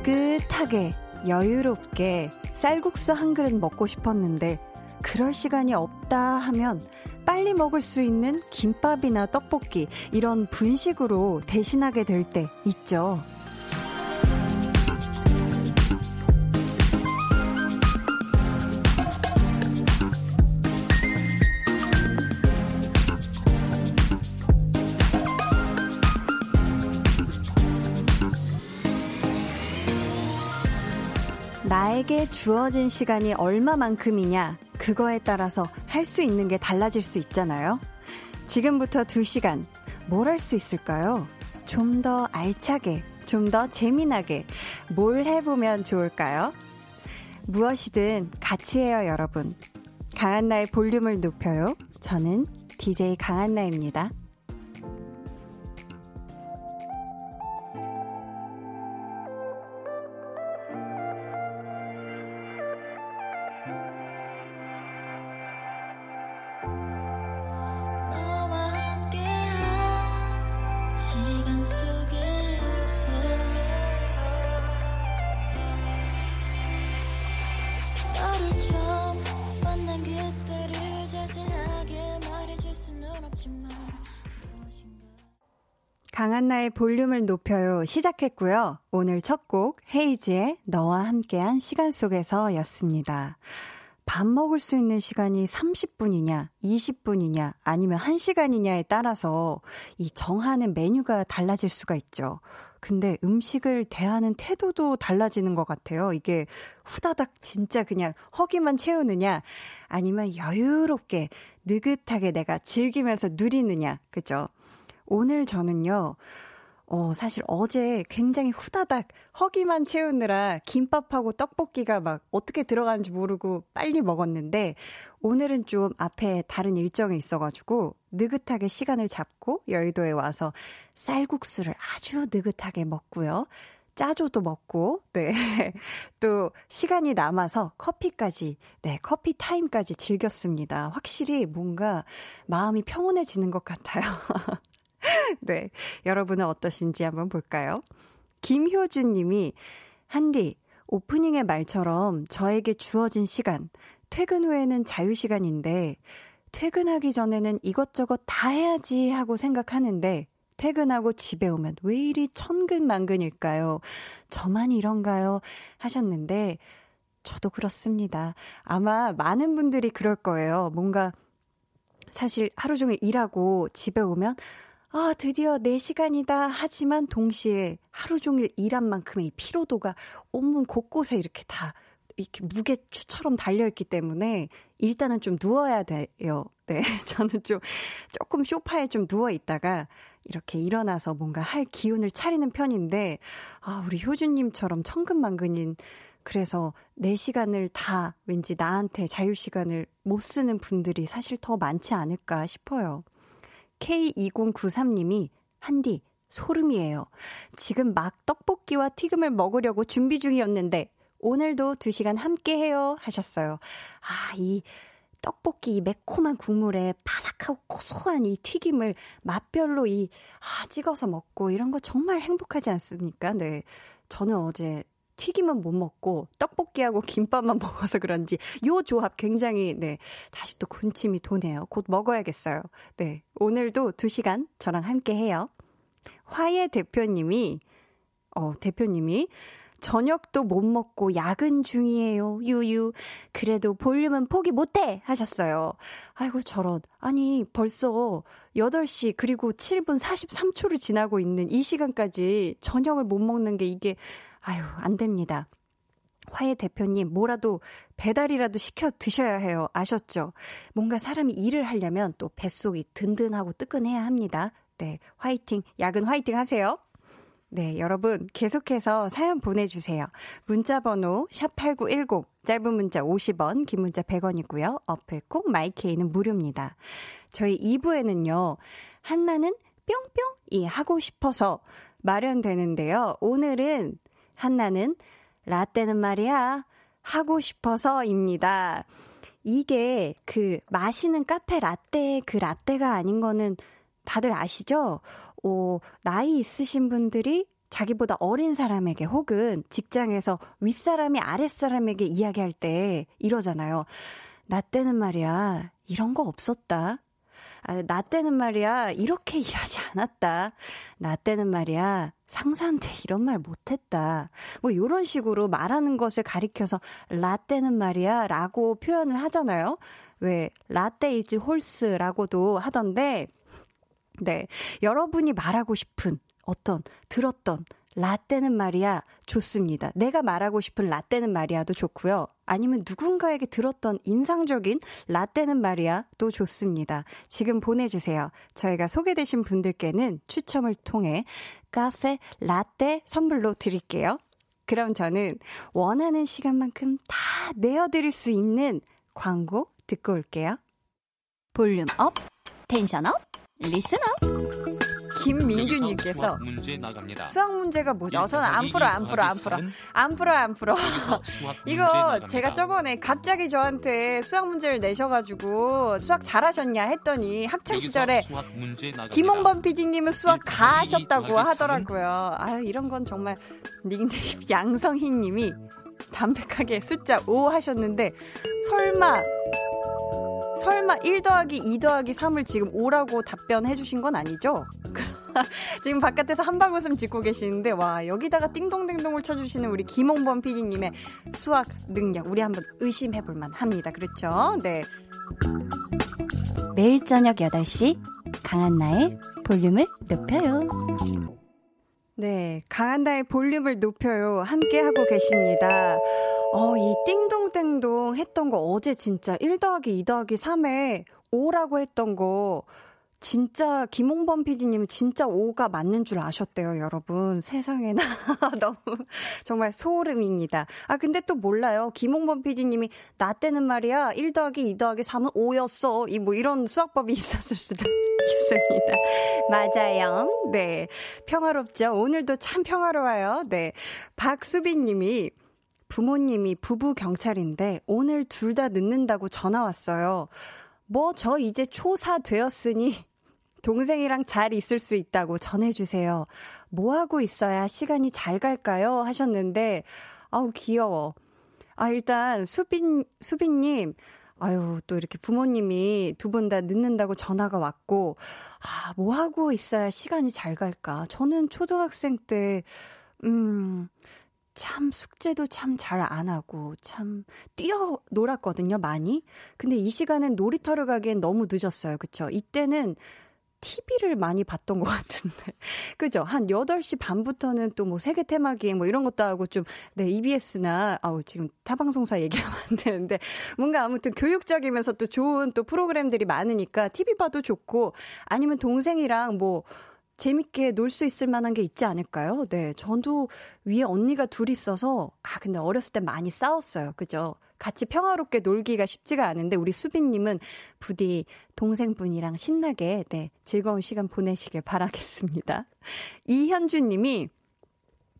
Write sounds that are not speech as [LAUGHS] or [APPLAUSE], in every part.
느긋하게, 여유롭게 쌀국수 한 그릇 먹고 싶었는데, 그럴 시간이 없다 하면 빨리 먹을 수 있는 김밥이나 떡볶이, 이런 분식으로 대신하게 될 때 있죠. 나에게 주어진 시간이 얼마만큼이냐, 그거에 따라서 할 수 있는 게 달라질 수 있잖아요. 지금부터 2시간, 뭘 할 수 있을까요? 좀 더 알차게, 좀 더 재미나게, 뭘 해보면 좋을까요? 무엇이든 같이 해요, 여러분. 강한나의 볼륨을 높여요. 저는 DJ 강한나입니다. 강한나의 볼륨을 높여요 시작했고요. 오늘 첫 곡 헤이즈의 너와 함께한 시간 속에서 였습니다. 밥 먹을 수 있는 시간이 30분이냐, 20분이냐, 아니면 1시간이냐에 따라서 이 정하는 메뉴가 달라질 수가 있죠. 근데 음식을 대하는 태도도 달라지는 것 같아요. 이게 후다닥 진짜 그냥 허기만 채우느냐, 아니면 여유롭게 느긋하게 내가 즐기면서 누리느냐, 그죠? 오늘 저는요, 어, 사실 어제 굉장히 후다닥 허기만 채우느라 김밥하고 떡볶이가 막 어떻게 들어가는지 모르고 빨리 먹었는데 오늘은 좀 앞에 다른 일정이 있어가지고 느긋하게 시간을 잡고 여의도에 와서 쌀국수를 아주 느긋하게 먹고요. 짜조도 먹고, 네. [LAUGHS] 또, 시간이 남아서 커피까지, 네, 커피 타임까지 즐겼습니다. 확실히 뭔가 마음이 평온해지는 것 같아요. [LAUGHS] [LAUGHS] 네. 여러분은 어떠신지 한번 볼까요? 김효준 님이, 한디, 오프닝의 말처럼 저에게 주어진 시간, 퇴근 후에는 자유시간인데, 퇴근하기 전에는 이것저것 다 해야지 하고 생각하는데, 퇴근하고 집에 오면 왜 이리 천근만근일까요? 저만 이런가요? 하셨는데, 저도 그렇습니다. 아마 많은 분들이 그럴 거예요. 뭔가, 사실 하루 종일 일하고 집에 오면, 아, 드디어 4시간이다. 하지만 동시에 하루 종일 일한 만큼의 피로도가 온몸 곳곳에 이렇게 다 이렇게 무게추처럼 달려있기 때문에 일단은 좀 누워야 돼요. [LAUGHS] 네. 저는 좀 조금 쇼파에 좀 누워있다가 이렇게 일어나서 뭔가 할 기운을 차리는 편인데, 아, 우리 효준님처럼 천근만근인 그래서 4시간을 다 왠지 나한테 자유시간을 못 쓰는 분들이 사실 더 많지 않을까 싶어요. K2093님이 한디 소름이에요. 지금 막 떡볶이와 튀김을 먹으려고 준비 중이었는데 오늘도 2시간 함께 해요 하셨어요. 아, 이 떡볶이 이 매콤한 국물에 바삭하고 고소한 이 튀김을 맛별로 이 아, 찍어서 먹고 이런 거 정말 행복하지 않습니까? 네. 저는 어제 튀김은 못 먹고 떡볶이하고 [LAUGHS] 김밥만 먹어서 그런지 요 조합 굉장히 네 다시 또 군침이 도네요. 곧 먹어야겠어요. 네 오늘도 2 시간 저랑 함께 해요. 화예 대표님이 어 대표님이 저녁도 못 먹고 야근 중이에요. 유유. 그래도 볼륨은 포기 못해. 하셨어요. 아이고, 저런. 아니, 벌써 8시 그리고 7분 43초를 지나고 있는 이 시간까지 저녁을 못 먹는 게 이게 아유, 안 됩니다. 화해 대표님, 뭐라도 배달이라도 시켜 드셔야 해요. 아셨죠? 뭔가 사람이 일을 하려면 또 뱃속이 든든하고 뜨끈해야 합니다. 네, 화이팅, 야근 화이팅 하세요. 네, 여러분 계속해서 사연 보내주세요. 문자 번호 샵8910, 짧은 문자 50원, 긴 문자 100원이고요. 어플 콩 마이케이는 무료입니다. 저희 2부에는요, 한나는 뿅뿅이 하고 싶어서 마련되는데요. 오늘은 한나는 라떼는 말이야 하고 싶어서입니다. 이게 그 마시는 카페 라떼 그 라떼가 아닌 거는 다들 아시죠? 어, 나이 있으신 분들이 자기보다 어린 사람에게 혹은 직장에서 윗사람이 아랫사람에게 이야기할 때 이러잖아요. 나 때는 말이야, 이런 거 없었다. 아, 나 때는 말이야, 이렇게 일하지 않았다. 나 때는 말이야, 상사한테 이런 말 못했다. 뭐, 요런 식으로 말하는 것을 가리켜서, 라떼는 말이야, 라고 표현을 하잖아요. 왜, latte is horse라고도 하던데, 네. 여러분이 말하고 싶은 어떤, 들었던, 라떼는 말이야 좋습니다. 내가 말하고 싶은 라떼는 말이야도 좋고요. 아니면 누군가에게 들었던 인상적인 라떼는 말이야도 좋습니다. 지금 보내주세요. 저희가 소개되신 분들께는 추첨을 통해 카페 라떼 선물로 드릴게요. 그럼 저는 원하는 시간만큼 다 내어드릴 수 있는 광고 듣고 올게요. volume up, tension up, listen up. 김민규님께서 수학 문제 문제가 뭐죠? 저는 안 풀어, 안 풀어, 안 풀어. 안 풀어, 안 풀어. 이거 제가 저번에 갑자기 저한테 수학 문제를 내셔가지고 수학 잘하셨냐 했더니 학창 시절에 김홍범 PD님은 수학 가하셨다고 하더라고요. 아 이런 건 정말 닉네임 양성희님이 담백하게 숫자 5 하셨는데 설마 설마 1 더하기 2 더하기 3을 지금 5라고 답변해 주신 건 아니죠? [LAUGHS] 지금 바깥에서 한방 웃음 짓고 계시는데 와 여기다가 띵동댕동을 쳐주시는 우리 김홍범 PD님의 수학 능력 우리 한번 의심해 볼만 합니다. 그렇죠? 네. 매일 저녁 8시 강한나의 볼륨을 높여요. 네, 강한나의 볼륨을 높여요. 함께 하고 계십니다. 어, 이 띵동댕동 했던 거 어제 진짜 1 더하기 2 더하기 3에 5라고 했던 거 진짜 김홍범 PD님은 진짜 5가 맞는 줄 아셨대요, 여러분. 세상에나 [LAUGHS] 너무 정말 소름입니다. 아 근데 또 몰라요. 김홍범 PD님이 나 때는 말이야 1 더하기 2 더하기 3은 5였어. 이 뭐 이런 수학법이 [LAUGHS] 있었을 수도 있습니다. 맞아요. 네. 평화롭죠. 오늘도 참 평화로워요. 네. 박수빈 님이 부모님이 부부 경찰인데 오늘 둘 다 늦는다고 전화 왔어요. 뭐 저 이제 초사 되었으니 동생이랑 잘 있을 수 있다고 전해주세요. 뭐 하고 있어야 시간이 잘 갈까요? 하셨는데, 아우, 귀여워. 아, 일단, 수빈, 수빈님, 아유, 또 이렇게 부모님이 두 분 다 늦는다고 전화가 왔고, 아, 뭐 하고 있어야 시간이 잘 갈까? 저는 초등학생 때, 음, 참 숙제도 참 잘 안 하고 참 뛰어 놀았거든요, 많이. 근데 이 시간엔 놀이터를 가기엔 너무 늦었어요. 그쵸? 이때는 TV를 많이 봤던 것 같은데. [LAUGHS] 그죠? 한 8시 반부터는 또 뭐 세계 테마 기행 뭐 이런 것도 하고 좀, 네, EBS나, 아우, 지금 타방송사 얘기하면 안 되는데, 뭔가 아무튼 교육적이면서 또 좋은 또 프로그램들이 많으니까 TV 봐도 좋고, 아니면 동생이랑 뭐, 재밌게 놀 수 있을 만한 게 있지 않을까요? 네. 저도 위에 언니가 둘 있어서, 아, 근데 어렸을 때 많이 싸웠어요. 그죠? 같이 평화롭게 놀기가 쉽지가 않은데, 우리 수빈님은 부디 동생분이랑 신나게, 네, 즐거운 시간 보내시길 바라겠습니다. [LAUGHS] 이현주 님이,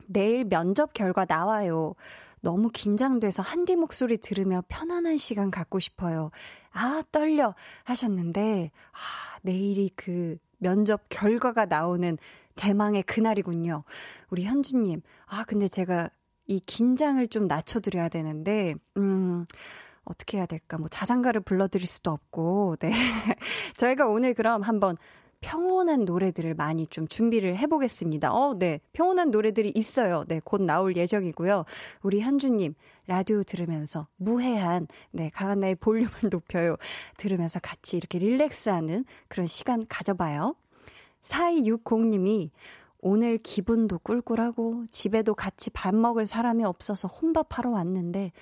내일 면접 결과 나와요. 너무 긴장돼서 한디 목소리 들으며 편안한 시간 갖고 싶어요. 아, 떨려. 하셨는데, 아, 내일이 그 면접 결과가 나오는 대망의 그날이군요. 우리 현주님. 아, 근데 제가 이 긴장을 좀 낮춰드려야 되는데, 음, 어떻게 해야 될까? 뭐 자장가를 불러드릴 수도 없고, 네. [LAUGHS] 저희가 오늘 그럼 한번 평온한 노래들을 많이 좀 준비를 해보겠습니다. 어, 네. 평온한 노래들이 있어요. 네. 곧 나올 예정이고요. 우리 현주님, 라디오 들으면서 무해한, 네. 강한나의 볼륨을 [LAUGHS] 높여요. 들으면서 같이 이렇게 릴렉스하는 그런 시간 가져봐요. 4260님이 오늘 기분도 꿀꿀하고 집에도 같이 밥 먹을 사람이 없어서 혼밥하러 왔는데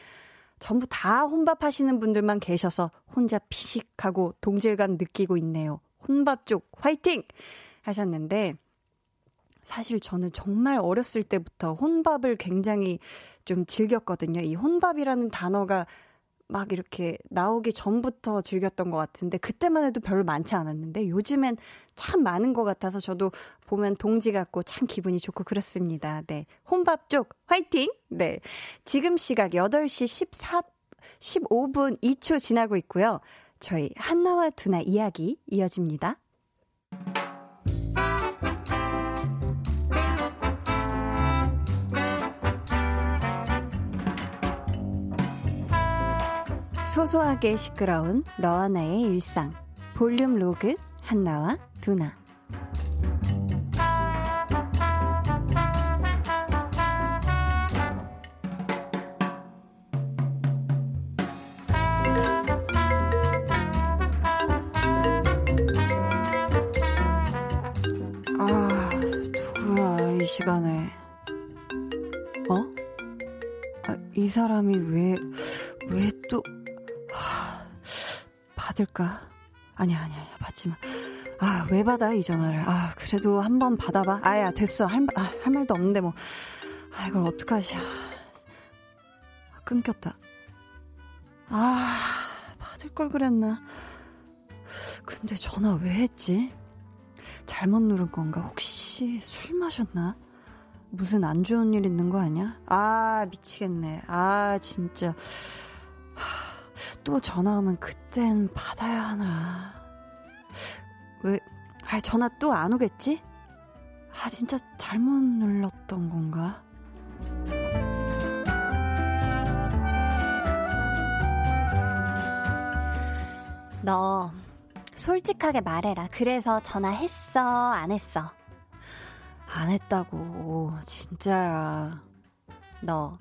전부 다 혼밥하시는 분들만 계셔서 혼자 피식하고 동질감 느끼고 있네요. 혼밥 쪽 화이팅! 하셨는데, 사실 저는 정말 어렸을 때부터 혼밥을 굉장히 좀 즐겼거든요. 이 혼밥이라는 단어가 막 이렇게 나오기 전부터 즐겼던 것 같은데 그때만 해도 별로 많지 않았는데 요즘엔 참 많은 것 같아서 저도 보면 동지 같고 참 기분이 좋고 그렇습니다. 네. 혼밥 쪽 화이팅! 네. 지금 시각 8시 14, 15분 2초 지나고 있고요. 저희 한나와 두나 이야기 이어집니다. 소소하게 시끄러운 너와 나의 일상. 볼륨 로그 한나와 두나. 아, 누구야, 이 시간에. 어? 아, 이 사람이 왜, 받을까? 아니야, 아니야, 아니야, 받지 마. 아, 왜 받아, 이 전화를. 아, 그래도 한 번 받아봐. 아야, 됐어. 할, 아, 할 말도 없는데, 뭐. 아, 이걸 어떡하지. 아, 끊겼다. 아, 받을 걸 그랬나. 근데 전화 왜 했지? 잘못 누른 건가? 혹시 술 마셨나? 무슨 안 좋은 일 있는 거 아니야? 아, 미치겠네. 아, 진짜. 또 전화 오면 그땐 받아야 하나. 왜, 아, 전화 또 안 오겠지? 아, 진짜 잘못 눌렀던 건가? 너, 솔직하게 말해라. 그래서 전화했어? 안 했어? 안 했다고. 진짜야. 너,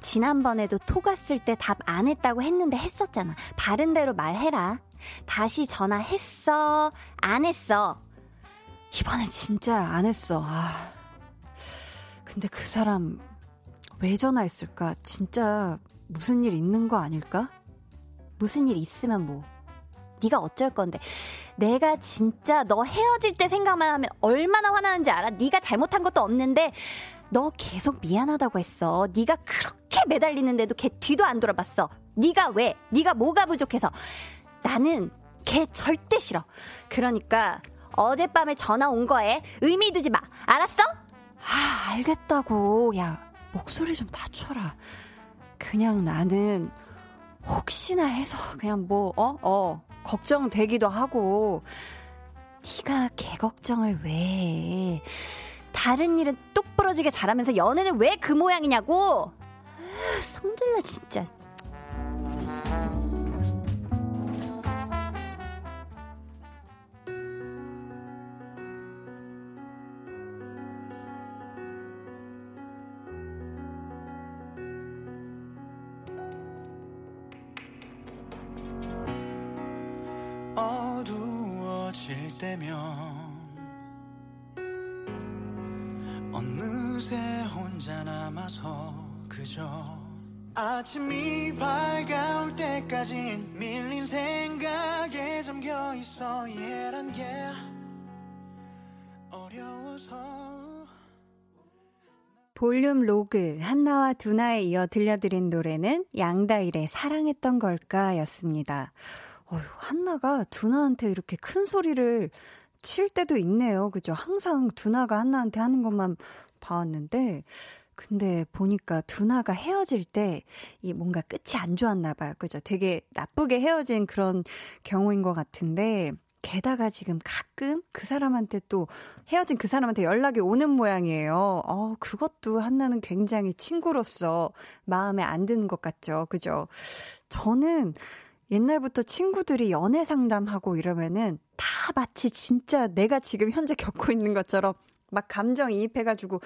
지난번에도 톡 왔을 때 답 안 했다고 했는데 했었잖아. 바른 대로 말해라. 다시 전화했어? 안 했어? 이번엔 진짜 안 했어. 아. 근데 그 사람 왜 전화했을까? 진짜 무슨 일 있는 거 아닐까? 무슨 일 있으면 뭐. 네가 어쩔 건데. 내가 진짜 너 헤어질 때 생각만 하면 얼마나 화나는지 알아? 네가 잘못한 것도 없는데 너 계속 미안하다고 했어. 네가 그렇게 매달리는데도 걔 뒤도 안 돌아봤어. 네가 왜? 네가 뭐가 부족해서? 나는 걔 절대 싫어. 그러니까 어젯밤에 전화 온 거에 의미 두지 마. 알았어? 아, 알겠다고. 야, 목소리 좀 낮춰라. 그냥 나는 혹시나 해서 그냥 뭐 어? 어. 걱정되기도 하고 네가 개 걱정을 왜 해? 다른 일은 똑 부러지게 잘하면서 연애는 왜 그 모양이냐고 성질나 진짜. 어두워질 때면 어느새 혼자 남아서 그저 아침이 밝아올 때까진 밀린 생각에 잠겨 있어 얘란 게 어려워서 볼륨 로그 한나와 두나에 이어 들려드린 노래는 양다일의 사랑했던 걸까 였습니다. 어휴, 한나가 두나한테 이렇게 큰 소리를 칠 때도 있네요. 그죠? 항상 두나가 한나한테 하는 것만 봐왔는데, 근데 보니까 두나가 헤어질 때, 이 뭔가 끝이 안 좋았나 봐요. 그죠? 되게 나쁘게 헤어진 그런 경우인 것 같은데, 게다가 지금 가끔 그 사람한테 또 헤어진 그 사람한테 연락이 오는 모양이에요. 어, 그것도 한나는 굉장히 친구로서 마음에 안 드는 것 같죠. 그죠? 저는 옛날부터 친구들이 연애 상담하고 이러면은 다 마치 진짜 내가 지금 현재 겪고 있는 것처럼 막 감정 이입해가지고,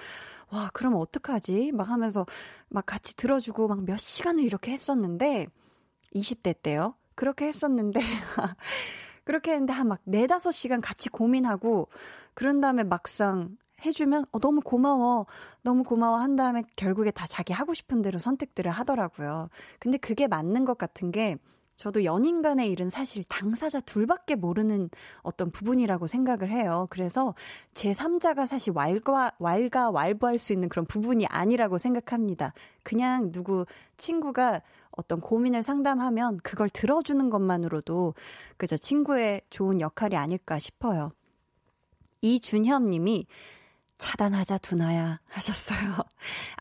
와, 그럼 어떡하지? 막 하면서 막 같이 들어주고 막 몇 시간을 이렇게 했었는데, 20대 때요. 그렇게 했었는데, [LAUGHS] 그렇게 했는데 한 막 네다섯 시간 같이 고민하고, 그런 다음에 막상 해주면, 어, 너무 고마워. 너무 고마워. 한 다음에 결국에 다 자기 하고 싶은 대로 선택들을 하더라고요. 근데 그게 맞는 것 같은 게, 저도 연인 간의 일은 사실 당사자 둘밖에 모르는 어떤 부분이라고 생각을 해요. 그래서 제 3자가 사실 왈가, 왈가, 왈부할 수 있는 그런 부분이 아니라고 생각합니다. 그냥 누구 친구가 어떤 고민을 상담하면 그걸 들어주는 것만으로도 그저 친구의 좋은 역할이 아닐까 싶어요. 이준현 님이 차단하자 두나야 하셨어요.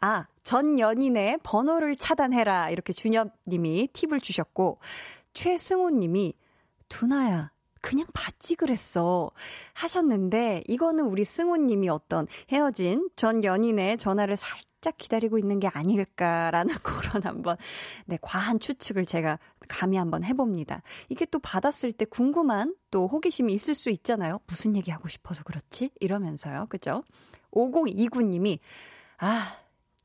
아, 전 연인의 번호를 차단해라 이렇게 준엽님이 팁을 주셨고 최승호님이 두나야 그냥 받지 그랬어 하셨는데 이거는 우리 승호님이 어떤 헤어진 전 연인의 전화를 살짝 기다리고 있는 게 아닐까라는 [LAUGHS] 그런 한번, 네, 과한 추측을 제가 감히 한번 해봅니다. 이게 또 받았을 때 궁금한 또 호기심이 있을 수 있잖아요. 무슨 얘기 하고 싶어서 그렇지? 이러면서요. 그죠? 5029님이, 아,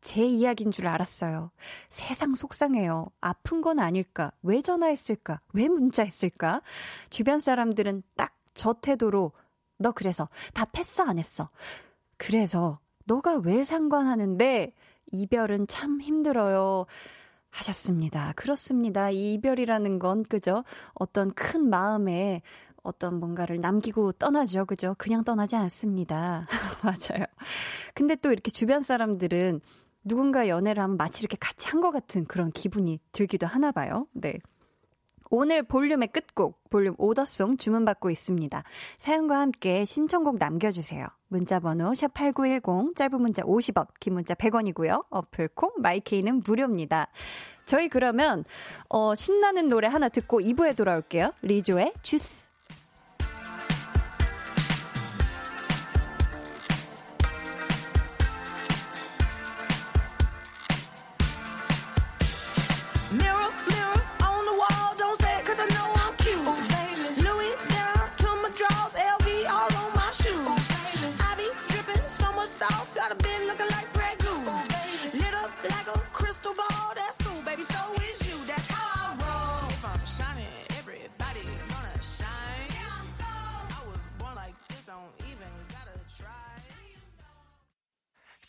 제 이야기인 줄 알았어요. 세상 속상해요. 아픈 건 아닐까? 왜 전화했을까? 왜 문자했을까? 주변 사람들은 딱 저 태도로 너 그래서 다 패스 안 했어. 그래서 너가 왜 상관하는데 이별은 참 힘들어요. 하셨습니다. 그렇습니다. 이 이별이라는 건 그죠? 어떤 큰 마음에 어떤 뭔가를 남기고 떠나죠. 그죠? 그냥 떠나지 않습니다. [LAUGHS] 맞아요. 근데 또 이렇게 주변 사람들은 누군가 연애를 하면 마치 이렇게 같이 한 것 같은 그런 기분이 들기도 하나 봐요. 네. 오늘 볼륨의 끝곡, 볼륨 오더송 주문받고 있습니다. 사연과 함께 신청곡 남겨주세요. 문자번호 샵8910, 짧은 문자 50원, 긴 문자 100원이고요. 어플콩, 마이케이는 무료입니다. 저희 그러면, 어, 신나는 노래 하나 듣고 2부에 돌아올게요. 리조의 주스.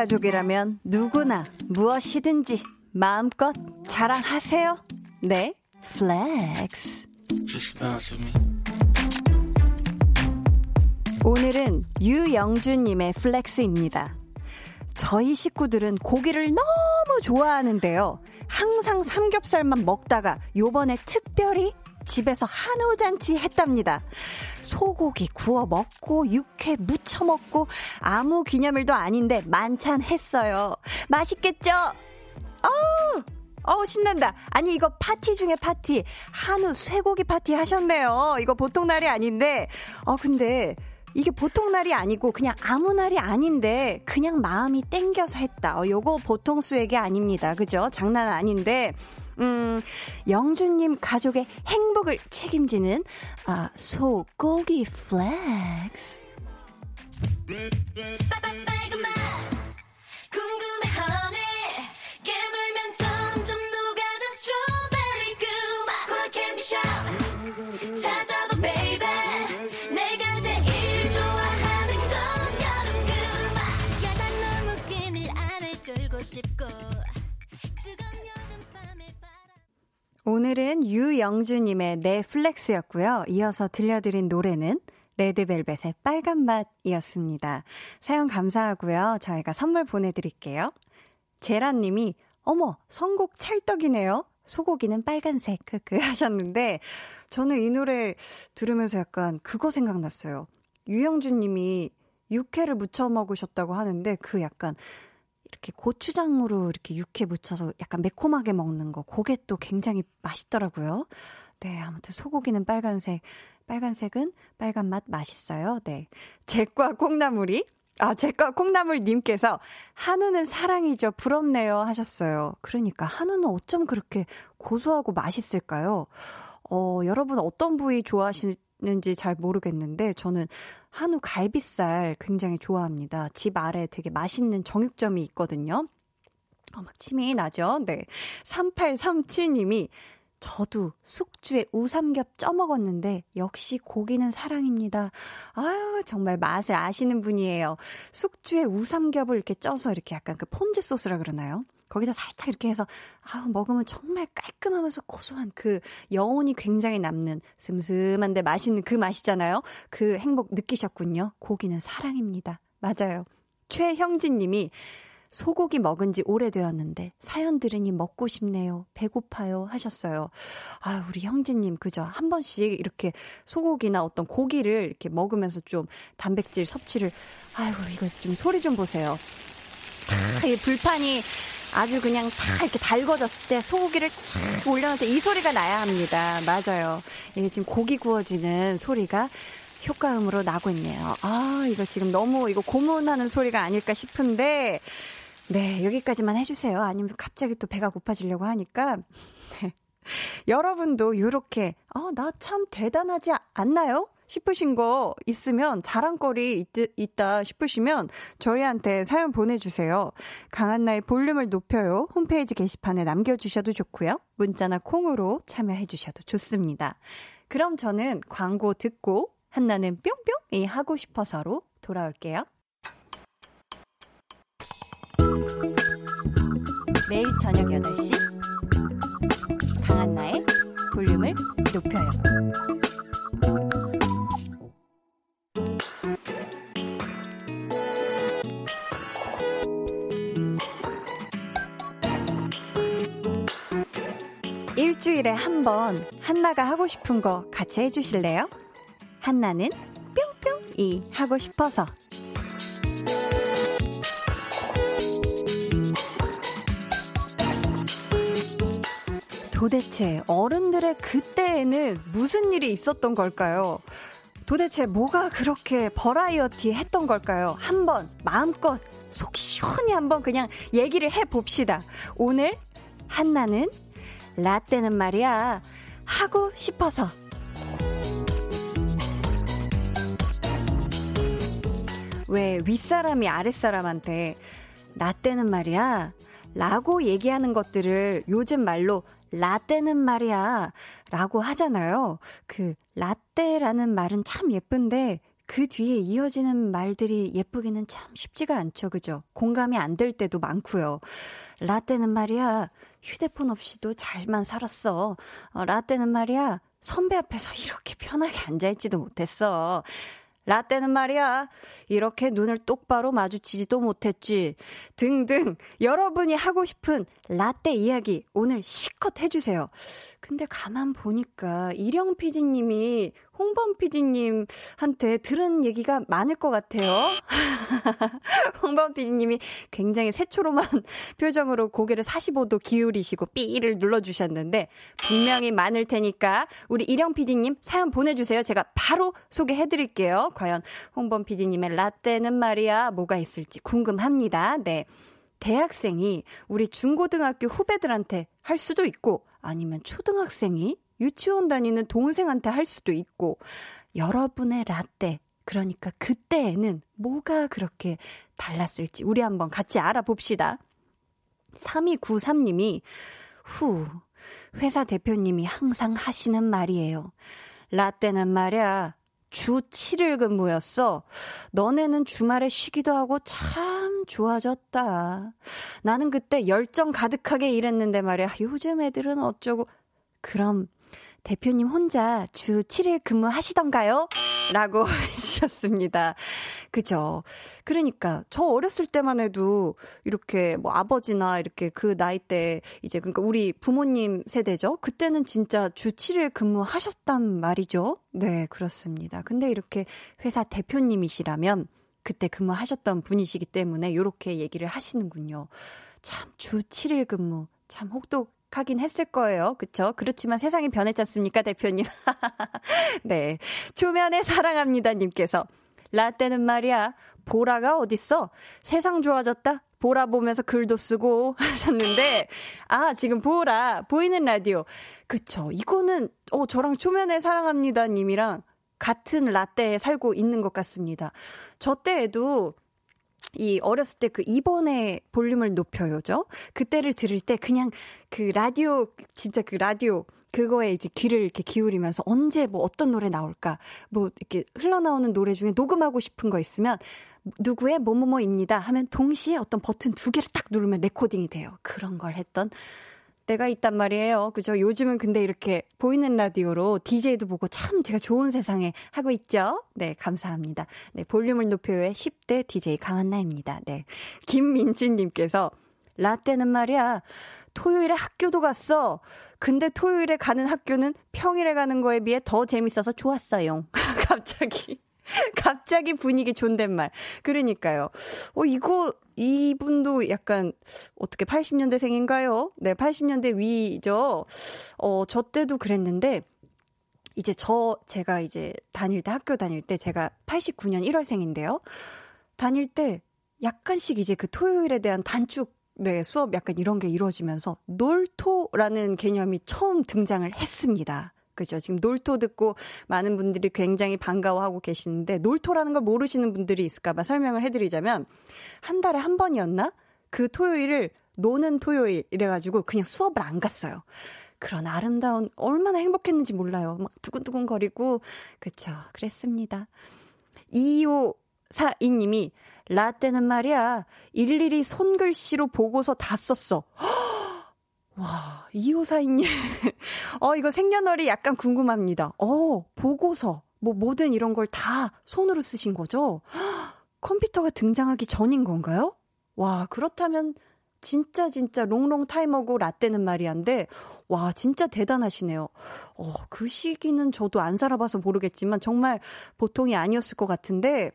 가족이라면 누구나 무엇이든지 마음껏 자랑하세요. 네, flex. 오늘은 유영준님의 flex입니다. 저희 식구들은 고기를 너무 좋아하는데요. 항상 삼겹살만 먹다가 요번에 특별히 집에서 한우잔치 했답니다. 소고기 구워 먹고 육회 무쳐 먹고 아무 기념일도 아닌데 만찬 했어요. 맛있겠죠? 어우! 어우, 신난다. 아니, 이거 파티 중에 파티. 한우 쇠고기 파티 하셨네요. 이거 보통 날이 아닌데. 어, 근데 이게 보통 날이 아니고 그냥 아무 날이 아닌데 그냥 마음이 땡겨서 했다. 어, 요거 보통 수액이 아닙니다. 그죠? 장난 아닌데 음, 영주님 가족의 행복을 책임지는 아, 소고기 플렉스. 오늘은 유영주님의 넷플렉스였고요. 이어서 들려드린 노래는 레드벨벳의 빨간 맛이었습니다. 사연 감사하고요. 저희가 선물 보내드릴게요. 제라님이 어머 선곡 찰떡이네요. 소고기는 빨간색 크크 [LAUGHS] 하셨는데 저는 이 노래 들으면서 약간 그거 생각났어요. 유영주님이 육회를 무쳐 먹으셨다고 하는데 그 약간 이렇게 고추장으로 이렇게 육회 묻혀서 약간 매콤하게 먹는 거, 그게 또 굉장히 맛있더라고요. 네, 아무튼 소고기는 빨간색, 빨간색은 빨간 맛 맛있어요. 네. 잭과 콩나물이, 아, 잭과 콩나물님께서 한우는 사랑이죠. 부럽네요. 하셨어요. 그러니까 한우는 어쩜 그렇게 고소하고 맛있을까요? 어, 여러분 어떤 부위 좋아하시는지 잘 모르겠는데, 저는 한우 갈비살 굉장히 좋아합니다. 집 아래 되게 맛있는 정육점이 있거든요. 어, 막 침이 나죠? 네. 3837님이 저도 숙주에 우삼겹 쪄 먹었는데 역시 고기는 사랑입니다. 아유, 정말 맛을 아시는 분이에요. 숙주에 우삼겹을 이렇게 쪄서 이렇게 약간 그 폰즈 소스라 그러나요? 거기다 살짝 이렇게 해서 아 먹으면 정말 깔끔하면서 고소한 그 여운이 굉장히 남는 슴슴한데 맛있는 그 맛이잖아요. 그 행복 느끼셨군요. 고기는 사랑입니다. 맞아요. 최형진 님이 소고기 먹은 지 오래되었는데 사연 들으니 먹고 싶네요. 배고파요. 하셨어요. 아, 우리 형제님, 그죠? 한 번씩 이렇게 소고기나 어떤 고기를 이렇게 먹으면서 좀 단백질 섭취를, 아이고, 이거 좀 소리 좀 보세요. 다, 이 불판이 아주 그냥 다 이렇게 달궈졌을 때 소고기를 착 올려놓을 때 이 소리가 나야 합니다. 맞아요. 이게 지금 고기 구워지는 소리가 효과음으로 나고 있네요. 아, 이거 지금 너무 이거 고문하는 소리가 아닐까 싶은데, 네, 여기까지만 해주세요. 아니면 갑자기 또 배가 고파지려고 하니까. [LAUGHS] 여러분도 이렇게, 어, 나 참 대단하지 않나요? 싶으신 거 있으면 자랑거리 있, 있다 싶으시면 저희한테 사연 보내주세요. 강한나의 볼륨을 높여요. 홈페이지 게시판에 남겨주셔도 좋고요. 문자나 콩으로 참여해주셔도 좋습니다. 그럼 저는 광고 듣고 한나는 뿅뿅이 하고 싶어서로 돌아올게요. 매일 저녁 8시 강한나의 볼륨을 높여요. 일주일에 한 번 한나가 하고 싶은 거 같이 해주실래요? 한나는 뿅뿅이 하고 싶어서 도대체 어른들의 그때에는 무슨 일이 있었던 걸까요? 도대체 뭐가 그렇게 버라이어티 했던 걸까요? 한번 마음껏 속 시원히 한번 그냥 얘기를 해 봅시다. 오늘 한나는 라떼는 말이야. 하고 싶어서. 왜 윗사람이 아랫사람한테 나 때는 말이야? 라고 얘기하는 것들을 요즘 말로 라떼는 말이야 라고 하잖아요. 그 라떼라는 말은 참 예쁜데 그 뒤에 이어지는 말들이 예쁘기는 참 쉽지가 않죠. 그죠? 공감이 안 될 때도 많고요. 라떼는 말이야 휴대폰 없이도 잘만 살았어. 어, 라떼는 말이야 선배 앞에서 이렇게 편하게 앉아있지도 못했어. 라떼는 말이야, 이렇게 눈을 똑바로 마주치지도 못했지. 등등, 여러분이 하고 싶은 라떼 이야기 오늘 시컷 해주세요. 근데 가만 보니까 이령 PD님이 홍범 PD님한테 들은 얘기가 많을 것 같아요. [LAUGHS] 홍범 PD님이 굉장히 새초롬한 [LAUGHS] 표정으로 고개를 45도 기울이시고 삐를 눌러주셨는데 분명히 많을 테니까 우리 이령 PD님 사연 보내주세요. 제가 바로 소개해드릴게요. 과연 홍범 PD님의 라떼는 말이야 뭐가 있을지 궁금합니다. 네. 대학생이 우리 중고등학교 후배들한테 할 수도 있고 아니면 초등학생이 유치원 다니는 동생한테 할 수도 있고 여러분의 라떼 그러니까 그때에는 뭐가 그렇게 달랐을지 우리 한번 같이 알아봅시다. 3293님이 후 회사 대표님이 항상 하시는 말이에요. 라떼는 말이야 주 7일 근무였어. 너네는 주말에 쉬기도 하고 참 좋아졌다. 나는 그때 열정 가득하게 일했는데 말이야. 요즘 애들은 어쩌고. 그럼 대표님 혼자 주 7일 근무하시던가요? 라고 [LAUGHS] 해주셨습니다. 그죠. 그러니까, 저 어렸을 때만 해도 이렇게 뭐 아버지나 이렇게 그 나이 때 이제 그러니까 우리 부모님 세대죠. 그때는 진짜 주 7일 근무하셨단 말이죠. 네, 그렇습니다. 근데 이렇게 회사 대표님이시라면 그때 근무하셨던 분이시기 때문에 이렇게 얘기를 하시는군요. 참, 주 7일 근무. 참 혹독 하긴 했을 거예요. 그쵸? 그렇지만 세상이 변했지 않습니까, 대표님? [LAUGHS] 네. 초면에 사랑합니다, 님께서. 라떼는 말이야, 보라가 어딨어? 세상 좋아졌다? 보라 보면서 글도 쓰고 [LAUGHS] 하셨는데, 아, 지금 보라, 보이는 라디오. 그쵸. 이거는, 어, 저랑 초면에 사랑합니다 님이랑 같은 라떼에 살고 있는 것 같습니다. 저 때에도 이 어렸을 때그 이번에 볼륨을 높여요죠. 그때를 들을 때 그냥 그 라디오 진짜 그 라디오 그거에 이제 귀를 이렇게 기울이면서 언제 뭐 어떤 노래 나올까 뭐 이렇게 흘러나오는 노래 중에 녹음하고 싶은 거 있으면 누구의 뭐뭐뭐입니다 하면 동시에 어떤 버튼 두 개를 딱 누르면 레코딩이 돼요. 그런 걸 했던 때가 있단 말이에요. 그죠? 요즘은 근데 이렇게 보이는 라디오로 DJ도 보고 참 제가 좋은 세상에 하고 있죠? 네, 감사합니다. 네, 볼륨을 높여요의 10대 DJ 강한나입니다. 네. 김민진님께서 라떼는 말이야. 토요일에 학교도 갔어. 근데 토요일에 가는 학교는 평일에 가는 거에 비해 더 재밌어서 좋았어요. [LAUGHS] 갑자기. [LAUGHS] 갑자기 분위기 존댓말. 그러니까요. 어, 이거, 이분도 약간, 어떻게 80년대생인가요? 네, 80년대 위죠. 어, 저 때도 그랬는데, 이제 저, 제가 이제 다닐 때, 학교 다닐 때, 제가 89년 1월생인데요. 다닐 때, 약간씩 이제 그 토요일에 대한 단축 네, 수업 약간 이런 게 이루어지면서 놀토라는 개념이 처음 등장을 했습니다. 그죠. 지금 놀토 듣고 많은 분들이 굉장히 반가워하고 계시는데 놀토라는 걸 모르시는 분들이 있을까봐 설명을 해드리자면 한 달에 한 번이었나? 그 토요일을 노는 토요일 이래가지고 그냥 수업을 안 갔어요. 그런 아름다운 얼마나 행복했는지 몰라요. 막 두근두근 거리고 그쵸. 그랬습니다. 2542님이 라떼는 말이야 일일이 손글씨로 보고서 다 썼어. 와, 2542님. [LAUGHS] 어, 이거 생년월일 약간 궁금합니다. 어, 보고서, 뭐, 뭐든 이런 걸 다 손으로 쓰신 거죠? [GASPS] 컴퓨터가 등장하기 전인 건가요? 와, 그렇다면 진짜 진짜 롱롱 타이머고 라떼는 말이한데, 와, 진짜 대단하시네요. 어, 그 시기는 저도 안 살아봐서 모르겠지만 정말 보통이 아니었을 것 같은데,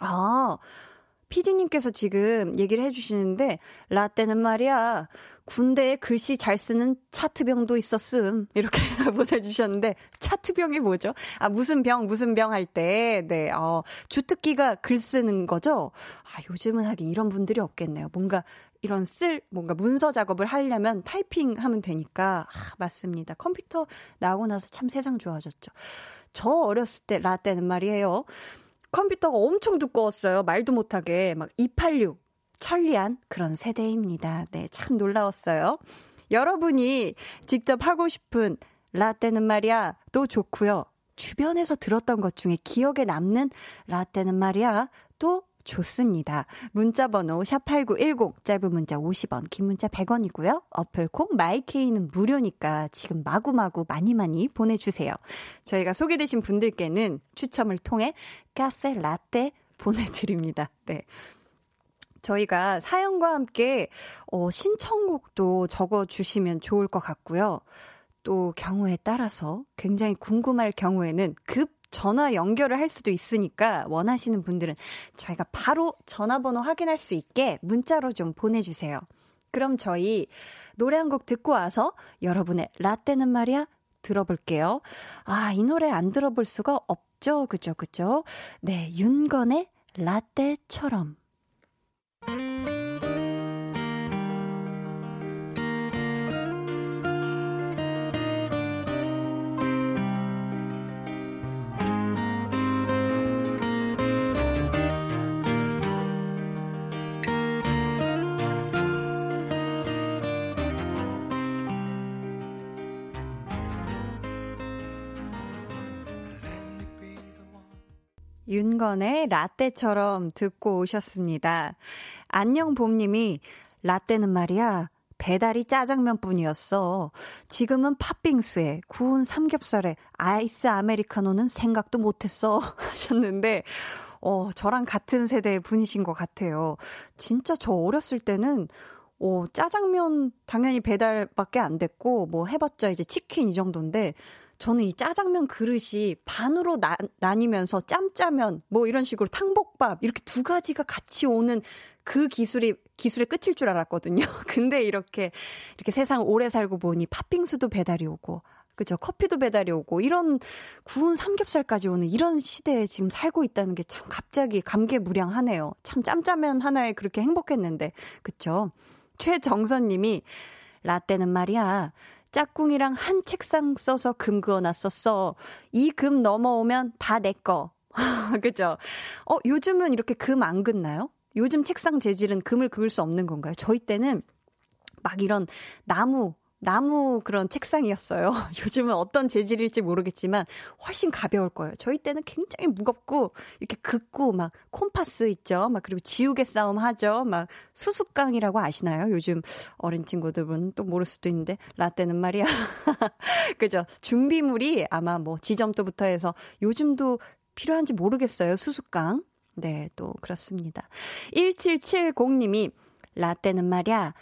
아, 피디님께서 지금 얘기를 해주시는데, 라떼는 말이야, 군대에 글씨 잘 쓰는 차트병도 있었음. 이렇게 [LAUGHS] 보내주셨는데, 차트병이 뭐죠? 아, 무슨 병, 무슨 병 할 때, 네, 어, 주특기가 글 쓰는 거죠? 아, 요즘은 하긴 이런 분들이 없겠네요. 뭔가 이런 쓸, 뭔가 문서 작업을 하려면 타이핑 하면 되니까, 아, 맞습니다. 컴퓨터 나오고 나서 참 세상 좋아졌죠. 저 어렸을 때 라떼는 말이에요. 컴퓨터가 엄청 두꺼웠어요. 말도 못하게. 막 286. 천리안 그런 세대입니다. 네, 참 놀라웠어요. 여러분이 직접 하고 싶은 라떼는 말이야 또 좋고요. 주변에서 들었던 것 중에 기억에 남는 라떼는 말이야 또 좋습니다. 문자 번호 샵8910 짧은 문자 50원, 긴 문자 100원이고요. 어플 콩 마이케이는 무료니까 지금 마구마구 많이 많이 보내 주세요. 저희가 소개되신 분들께는 추첨을 통해 카페 라떼 보내 드립니다. 네. 저희가 사연과 함께 어 신청곡도 적어 주시면 좋을 것 같고요. 또 경우에 따라서 굉장히 궁금할 경우에는 급 전화 연결을 할 수도 있으니까 원하시는 분들은 저희가 바로 전화번호 확인할 수 있게 문자로 좀 보내주세요. 그럼 저희 노래 한 곡 듣고 와서 여러분의 라떼는 말이야 들어볼게요. 아, 이 노래 안 들어볼 수가 없죠. 그죠, 그죠? 네, 윤건의 라떼처럼. 윤건의 라떼처럼 듣고 오셨습니다. 안녕 봄님이 라떼는 말이야 배달이 짜장면 뿐이었어. 지금은 팥빙수에 구운 삼겹살에 아이스 아메리카노는 생각도 못했어. [LAUGHS] 하셨는데, 어, 저랑 같은 세대 분이신 것 같아요. 진짜 저 어렸을 때는 어, 짜장면 당연히 배달밖에 안 됐고, 뭐 해봤자 이제 치킨 이 정도인데, 저는 이 짜장면 그릇이 반으로 나, 나뉘면서 짬짜면 뭐 이런 식으로 탕복밥 이렇게 두 가지가 같이 오는 그 기술이 기술의 끝일 줄 알았거든요. [LAUGHS] 근데 이렇게 이렇게 세상 오래 살고 보니 팥빙수도 배달이 오고 그죠? 커피도 배달이 오고 이런 구운 삼겹살까지 오는 이런 시대에 지금 살고 있다는 게 참 갑자기 감개무량하네요. 참 짬짜면 하나에 그렇게 행복했는데 그쵸? 최정선 님이 라떼는 말이야. 짝꿍이랑 한 책상 써서 금 그어놨었어. 이 금 넘어오면 다 내 거. [LAUGHS] 그죠? 어, 요즘은 이렇게 금 안 긋나요? 요즘 책상 재질은 금을 그을 수 없는 건가요? 저희 때는 막 이런 나무, 나무 그런 책상이었어요. [LAUGHS] 요즘은 어떤 재질일지 모르겠지만 훨씬 가벼울 거예요. 저희 때는 굉장히 무겁고 이렇게 긋고 막 콤파스 있죠. 막 그리고 지우개 싸움 하죠. 막 수수깡이라고 아시나요? 요즘 어린 친구들은 또 모를 수도 있는데 라떼는 말이야. [LAUGHS] 그죠? 준비물이 아마 뭐 지점토부터 해서 요즘도 필요한지 모르겠어요. 수수깡. 네, 또 그렇습니다. 1770님이 라떼는 말이야.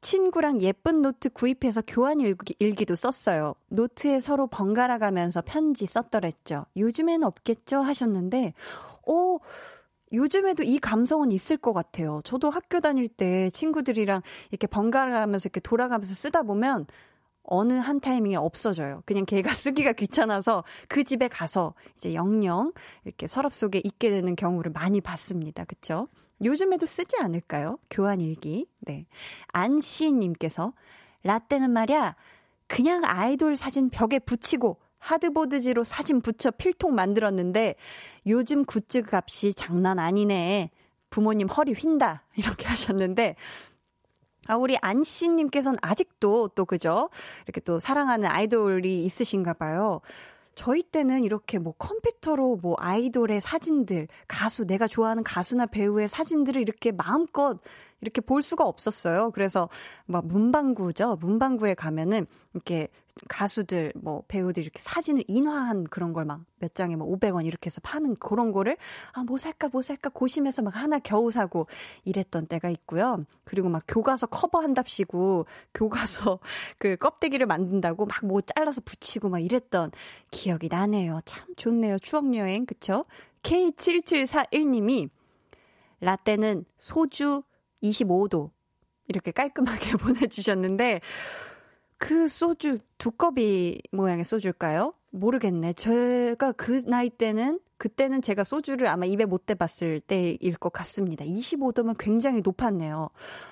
친구랑 예쁜 노트 구입해서 교환 일기, 일기도 썼어요. 노트에 서로 번갈아 가면서 편지 썼더랬죠. 요즘에는 없겠죠? 하셨는데, 오, 요즘에도 이 감성은 있을 것 같아요. 저도 학교 다닐 때 친구들이랑 이렇게 번갈아 가면서 이렇게 돌아가면서 쓰다 보면 어느 한 타이밍에 없어져요. 그냥 걔가 [LAUGHS] 쓰기가 귀찮아서 그 집에 가서 이제 영영 이렇게 서랍 속에 있게 되는 경우를 많이 봤습니다. 그쵸? 요즘에도 쓰지 않을까요? 교환일기. 네. 안씨님께서, 라떼는 말야, 그냥 아이돌 사진 벽에 붙이고, 하드보드지로 사진 붙여 필통 만들었는데, 요즘 굿즈 값이 장난 아니네. 부모님 허리 휜다. [LAUGHS] 이렇게 하셨는데, 아, 우리 안씨님께서는 아직도 또, 그죠? 이렇게 또 사랑하는 아이돌이 있으신가 봐요. 저희 때는 이렇게 뭐 컴퓨터로 뭐 아이돌의 사진들, 가수, 내가 좋아하는 가수나 배우의 사진들을 이렇게 마음껏 이렇게 볼 수가 없었어요. 그래서 막 문방구죠. 문방구에 가면은 이렇게 가수들 뭐 배우들 이렇게 사진을 인화한 그런 걸 막 몇 장에 뭐 500원 이렇게 해서 파는 그런 거를 아 뭐 살까 뭐 살까 고심해서 막 하나 겨우 사고 이랬던 때가 있고요. 그리고 막 교과서 커버한답시고 교과서 [LAUGHS] 그 껍데기를 만든다고 막 뭐 잘라서 붙이고 막 이랬던 기억이 나네요. 참 좋네요. 추억 여행 그쵸? K7741님이 라떼는 소주 25도 이렇게 깔끔하게 [LAUGHS] 보내주셨는데 그 소주 두꺼비 모양의 소주일까요? 모르겠네. 제가 그 나이 때는 그때는 제가 소주를 아마 입에 못 대봤을 때일 것 같습니다. 25도면 굉장히 높았네요.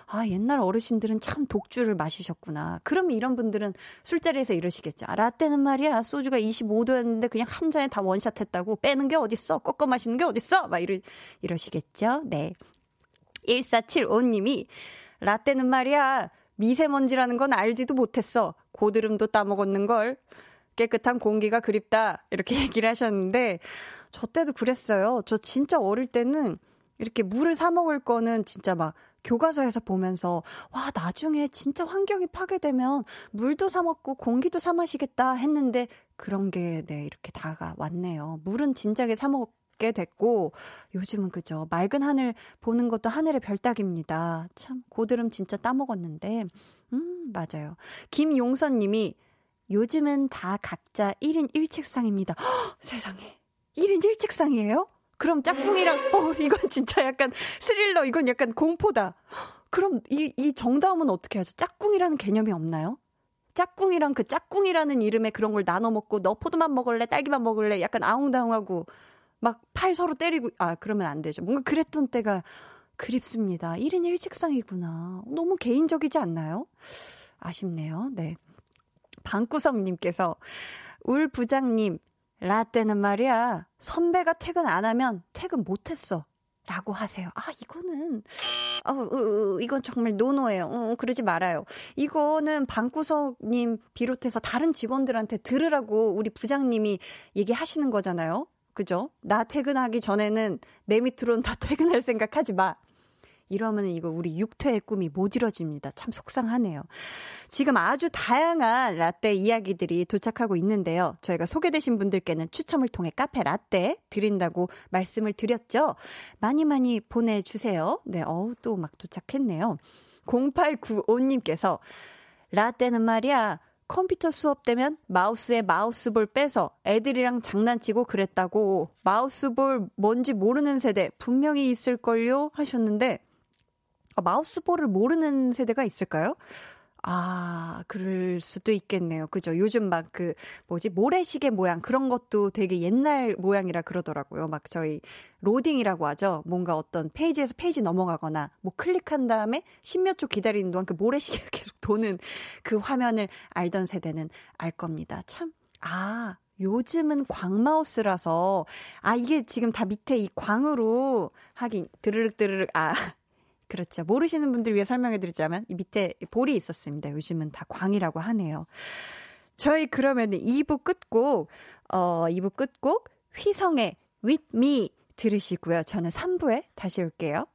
아, 옛날 어르신들은 참 독주를 마시셨구나. 그러면 이런 분들은 술자리에서 이러시겠죠. 아, 라떼는 말이야. 소주가 25도였는데 그냥 한 잔에 다 원샷 했다고 빼는 게 어딨어? 꺾어 마시는 게 어딨어? 막 이러, 이러시겠죠. 네. 1475님이 라떼는 말이야. 미세먼지라는 건 알지도 못했어. 고드름도 따먹었는 걸. 깨끗한 공기가 그립다. 이렇게 [LAUGHS] 얘기를 하셨는데, 저 때도 그랬어요. 저 진짜 어릴 때는 이렇게 물을 사 먹을 거는 진짜 막 교과서에서 보면서, 와, 나중에 진짜 환경이 파괴되면 물도 사 먹고 공기도 사 마시겠다 했는데, 그런 게, 네, 이렇게 다가 왔네요. 물은 진작에 사 먹, 게 됐고 요즘은 그죠 맑은 하늘 보는 것도 하늘의 별따기입니다. 참 고드름 진짜 따먹었는데 음 맞아요. 김용선님이 요즘은 다 각자 1인 1책상입니다. 허, 세상에 1인 1책상이에요? 그럼 짝꿍이랑 어 이건 진짜 약간 스릴러 이건 약간 공포다. 그럼 이 이 정다움은 어떻게 하죠? 짝꿍이라는 개념이 없나요? 짝꿍이랑 그 짝꿍이라는 이름의 그런 걸 나눠 먹고 너 포도만 먹을래 딸기만 먹을래 약간 아웅다웅하고 막 팔 서로 때리고, 아, 그러면 안 되죠. 뭔가 그랬던 때가 그립습니다. 1인 1책상이구나. 너무 개인적이지 않나요? 아쉽네요. 네. 방구석님께서, 울 부장님, 라떼는 말이야. 선배가 퇴근 안 하면 퇴근 못 했어. 라고 하세요. 아, 이거는, 어, 어, 어, 이건 정말 노노예요. 어, 그러지 말아요. 이거는 방구석님 비롯해서 다른 직원들한테 들으라고 우리 부장님이 얘기하시는 거잖아요. 그죠? 나 퇴근하기 전에는 내 밑으로는 다 [LAUGHS] 퇴근할 생각 하지 마. 이러면 이거 우리 육퇴의 꿈이 못 이뤄집니다. 참 속상하네요. 지금 아주 다양한 라떼 이야기들이 도착하고 있는데요. 저희가 소개되신 분들께는 추첨을 통해 카페 라떼 드린다고 말씀을 드렸죠. 많이 많이 보내주세요. 네, 어우, 또 막 도착했네요. 0895님께서 라떼는 말이야. 컴퓨터 수업 되면 마우스에 마우스볼 빼서 애들이랑 장난치고 그랬다고 마우스볼 뭔지 모르는 세대 분명히 있을걸요 하셨는데 아, 마우스볼을 모르는 세대가 있을까요? 아, 그럴 수도 있겠네요. 그죠? 요즘 막 그, 뭐지, 모래시계 모양, 그런 것도 되게 옛날 모양이라 그러더라고요. 막 저희, 로딩이라고 하죠. 뭔가 어떤 페이지에서 페이지 넘어가거나, 뭐 클릭한 다음에 십몇 초 기다리는 동안 그 모래시계가 [LAUGHS] 계속 도는 그 화면을 알던 세대는 알 겁니다. 참, 아, 요즘은 광마우스라서, 아, 이게 지금 다 밑에 이 광으로 하긴, 드르륵 드르륵, 아, 그렇죠. 모르시는 분들 위해 설명해 드리자면 이 밑에 볼이 있었습니다. 요즘은 다 광이라고 하네요. 저희 그러면 2부 끝곡 어 2부 끝곡 휘성의 With Me 들으시고요. 저는 3부에 다시 올게요.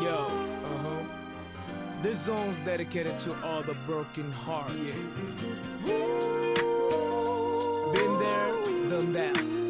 Yo, uh-huh. This song's dedicated to all the broken hearts. Yeah. Been there, done that.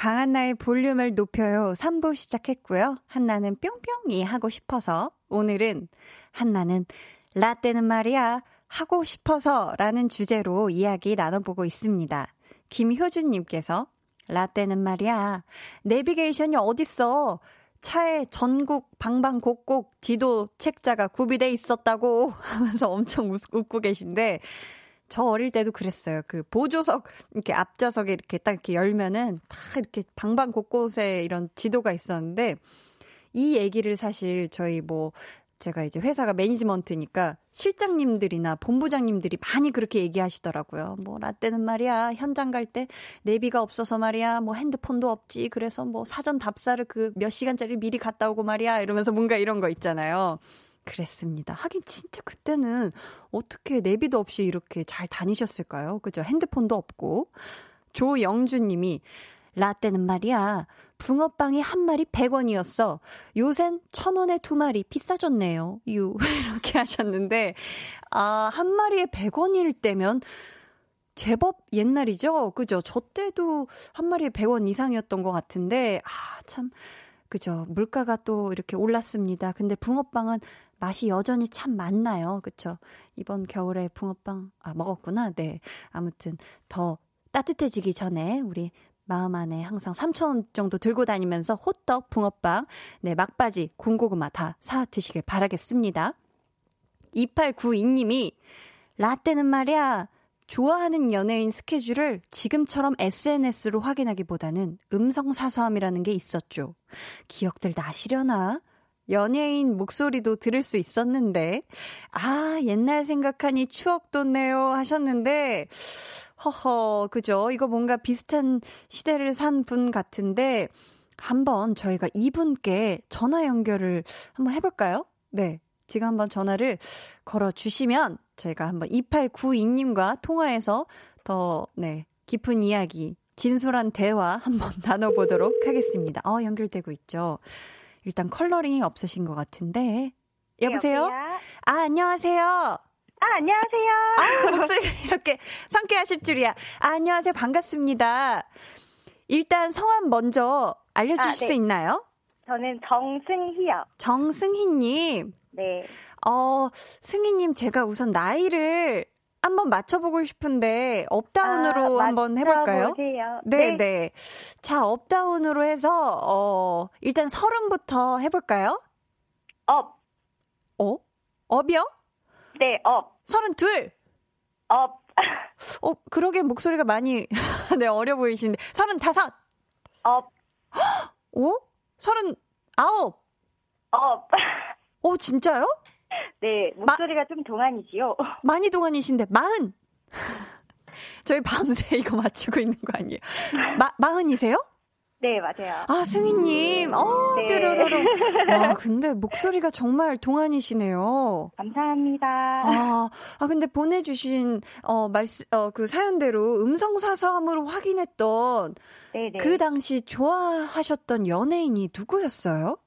강한나의 볼륨을 높여요. 3부 시작했고요. 한나는 뿅뿅이 하고 싶어서 오늘은 한나는 라떼는 말이야 하고 싶어서 라는 주제로 이야기 나눠보고 있습니다. 김효준님께서 라떼는 말이야 내비게이션이 어딨어 차에 전국 방방곡곡 지도 책자가 구비돼 있었다고 [LAUGHS] 하면서 엄청 웃고 계신데 저 어릴 때도 그랬어요. 그 보조석 이렇게 앞좌석에 이렇게 딱 이렇게 열면은 다 이렇게 방방 곳곳에 이런 지도가 있었는데 이 얘기를 사실 저희 뭐 제가 이제 회사가 매니지먼트니까 실장님들이나 본부장님들이 많이 그렇게 얘기하시더라고요. 뭐 라떼는 말이야 현장 갈 때 내비가 없어서 말이야 뭐 핸드폰도 없지 그래서 뭐 사전 답사를 그 몇 시간짜리 미리 갔다 오고 말이야 이러면서 뭔가 이런 거 있잖아요. 그랬습니다. 하긴 진짜 그때는 어떻게 내비도 없이 이렇게 잘 다니셨을까요? 그죠? 핸드폰도 없고. 조영준 님이 라떼는 말이야. 붕어빵이 한 마리 100원이었어. 요샌 1000원에 두 마리 비싸졌네요. 유. [LAUGHS] 이렇게 하셨는데, 아, 한 마리에 100원일 때면 제법 옛날이죠? 그죠? 저 때도 한 마리에 100원 이상이었던 것 같은데, 아, 참. 그죠. 물가가 또 이렇게 올랐습니다. 근데 붕어빵은 맛이 여전히 참 많나요? 그쵸? 이번 겨울에 붕어빵, 아, 먹었구나. 네. 아무튼 더 따뜻해지기 전에 우리 마음 안에 항상 3,000원 정도 들고 다니면서 호떡, 붕어빵, 네, 막바지, 군고구마 다 사 드시길 바라겠습니다. 2892님이 라떼는 말이야. 좋아하는 연예인 스케줄을 지금처럼 SNS로 확인하기보다는 음성 사서함이라는 게 있었죠. 기억들 나시려나? 연예인 목소리도 들을 수 있었는데, 아, 옛날 생각하니 추억 돋네요 하셨는데, 허허, 그죠? 이거 뭔가 비슷한 시대를 산 분 같은데, 한번 저희가 이분께 전화 연결을 한번 해볼까요? 네. 지금 한번 전화를 걸어 주시면 저희가 한번 2892님과 통화해서 더, 네, 깊은 이야기, 진솔한 대화 한번 [LAUGHS] 나눠보도록 하겠습니다. 어, 연결되고 있죠. 일단 컬러링이 없으신 것 같은데. 여보세요? 여보세요? 아, 안녕하세요. 아, 안녕하세요. 아, 목소리가 [LAUGHS] 이렇게 상쾌하실 줄이야. 아, 안녕하세요. 반갑습니다. 일단 성함 먼저 알려주실 아, 네. 수 있나요? 저는 정승희요. 정승희님. 네. 어, 승희님, 제가 우선 나이를 한번 맞춰보고 싶은데 up down으로 아, 한번 해볼까요? 네, 네, 네. 자, up down으로 해서 어 일단 서른부터 해볼까요? Up. 어? Up이요? 네, up. 서른 둘. Up. 어, 그러게 목소리가 많이 [LAUGHS] 네 어려 보이시는데 서른 다섯. Up. 오? 서른 아홉. Up. 오, 진짜요? 네, 목소리가 마, 좀 동안이지요. [LAUGHS] 많이 동안이신데, 마흔! [LAUGHS] 저희 밤새 이거 맞추고 있는 거 아니에요? 마, 마흔이세요? 네, 맞아요. 아, 승희님. 어, 네. 뾰로로로. [LAUGHS] 와, 근데 목소리가 정말 동안이시네요. 감사합니다. 아, 아 근데 보내주신, 어, 말씀, 어, 그 사연대로 음성사서함으로 확인했던 네네. 그 당시 좋아하셨던 연예인이 누구였어요?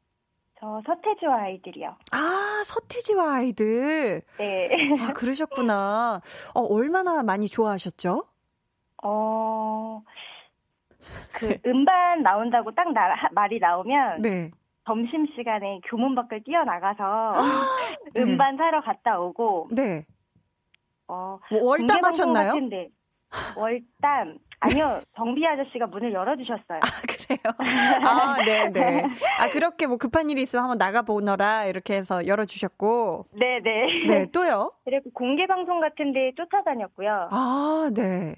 저 서태지와 아이들이요. 아, 서태지와 아이들. 네. 아, 그러셨구나. 어, 얼마나 많이 좋아하셨죠? 어, 그 네. 음반 나온다고 딱 나, 말이 나오면 네. 점심 시간에 교문 밖을 뛰어나가서 [GASPS] 네. 음반 사러 갔다 오고 네. 어, 뭐 월담 하셨나요? 월담 아니요, 정비 아저씨가 문을 열어주셨어요. 아, 그래요? [LAUGHS] 아, 네네. 네. 아, 그렇게 뭐 급한 일이 있으면 한번 나가보너라, 이렇게 해서 열어주셨고. 네네. 네. 네, 또요? 그리고 공개방송 같은 데 쫓아다녔고요. 아, 네.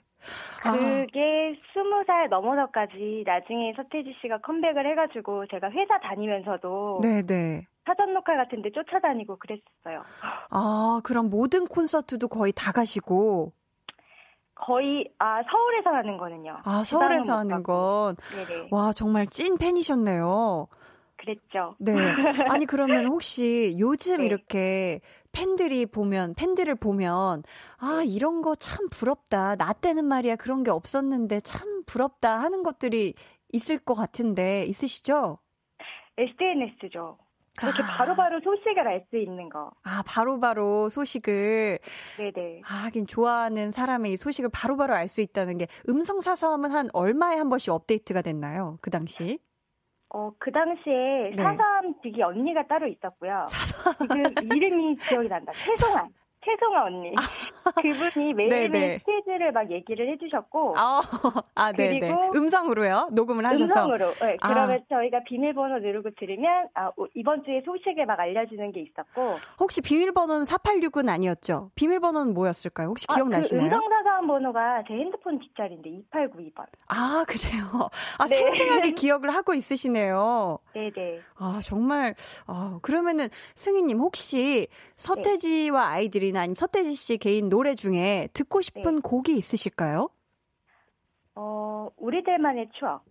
그게 스무 살 넘어서까지 나중에 서태지 씨가 컴백을 해가지고 제가 회사 다니면서도 네네. 사전 녹화 같은 데 쫓아다니고 그랬어요. 아, 그럼 모든 콘서트도 거의 다 가시고. 거의 아 서울에서 하는 거는요. 아 서울에서 하는 건. 네네. 와 정말 찐 팬이셨네요. 그랬죠. 네. [LAUGHS] 아니 그러면 혹시 요즘 네. 이렇게 팬들이 보면 팬들을 보면 아 네. 이런 거 참 부럽다. 나 때는 말이야 그런 게 없었는데 참 부럽다 하는 것들이 있을 것 같은데 있으시죠? SNS죠. 그렇게 아. 바로바로 소식을 알 수 있는 거. 아, 바로바로 바로 소식을. 네네. 아, 하긴 좋아하는 사람의 이 소식을 바로바로 알 수 있다는 게 음성 사서함은 한 얼마에 한 번씩 업데이트가 됐나요? 그 당시? 어, 그 당시에 네. 사서함 직이 언니가 따로 있었고요. 사서함. 지금 이름이 기억이 난다. 최송한. 최송아 언니. 아. [LAUGHS] 그분이 매일매일 스케줄을 막 얘기를 해주셨고. [LAUGHS] 아, 아 네네. 음성으로요? 녹음을 하셔서. 음성으로. 네, 아. 그러면 아. 저희가 비밀번호 누르고 들으면 아, 이번 주에 소식을 막 알려주는 게 있었고. 혹시 비밀번호는 4869는 아니었죠? 비밀번호는 뭐였을까요? 혹시 기억나시나요? 아, 그 음성사 서함 번호가 제 핸드폰 뒷자리인데 2892번. 아 그래요? 아 네. 생생하게 [LAUGHS] 기억을 하고 있으시네요. 네 네. 아 정말. 아 그러면은 승희 님 혹시 서태지와 네. 아이들이 노래나 아니면 서태지 씨 개인 노래 중에 듣고 싶은 네. 곡이 있으실까요? 어, 우리들만의 추억.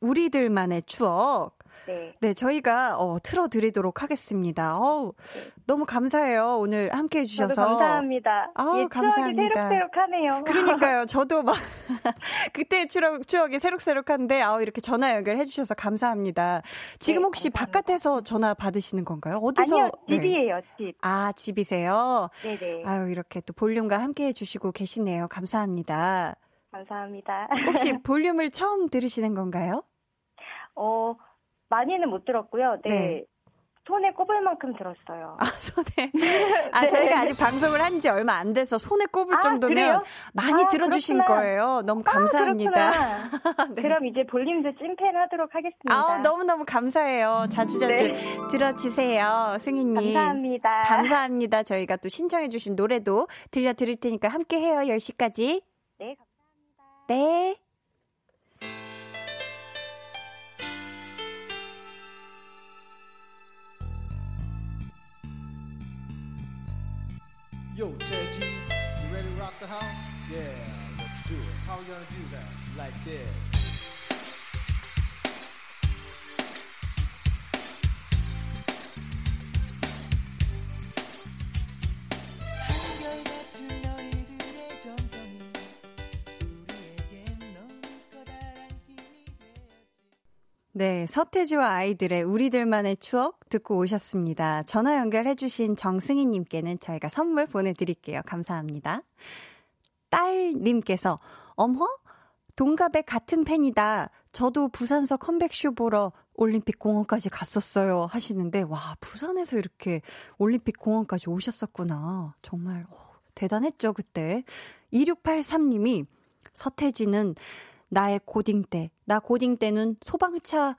우리들만의 추억. 네. 네, 저희가 어, 틀어드리도록 하겠습니다. 어 네. 너무 감사해요. 오늘 함께 해주셔서. 감사합니다. 아, 예, 감사합니다. 새록새록하네요. 그러니까요. [LAUGHS] 저도 막 [LAUGHS] 그때 추억, 추억이 새록새록한데 아 이렇게 전화 연결해주셔서 감사합니다. 지금 네, 혹시 감사합니다. 바깥에서 전화 받으시는 건가요? 어디서? 아니요, 네. 집이에요, 네. 집. 아, 집이세요? 네네. 아유, 이렇게 또 볼륨과 함께 해주시고 계시네요. 감사합니다. 감사합니다. 혹시 [LAUGHS] 볼륨을 처음 들으시는 건가요? 어, 많이는 못 들었고요. 네. 네. 손에 꼽을 만큼 들었어요. 아, 손에. [LAUGHS] 아, 네. 저희가 아직 방송을 한 지 얼마 안 돼서 손에 꼽을 아, 정도면 그래요? 많이 아, 들어주신 그렇구나. 거예요. 너무 아, 감사합니다. 아, [LAUGHS] 네. 그럼 이제 볼륨도 찐팬 하도록 하겠습니다. 아, 너무너무 감사해요. 자주자주 네. 들어주세요. 승희님. 감사합니다. 감사합니다. 저희가 또 신청해주신 노래도 들려드릴 테니까 함께 해요. 10시까지. 네, 감사합니다. 네. Yo, Teji, you ready to rock the house? Yeah, let's do it. How we gonna do that? Like this. 네, 서태지와 아이들의 우리들만의 추억 듣고 오셨습니다. 전화 연결해주신 정승희님께는 저희가 선물 보내드릴게요. 감사합니다. 딸님께서, 어머? 동갑의 같은 팬이다. 저도 부산서 컴백쇼 보러 올림픽 공원까지 갔었어요. 하시는데, 와, 부산에서 이렇게 올림픽 공원까지 오셨었구나. 정말, 오, 대단했죠, 그때. 2683님이 서태지는 나의 고딩 때, 나 고딩 때는 소방차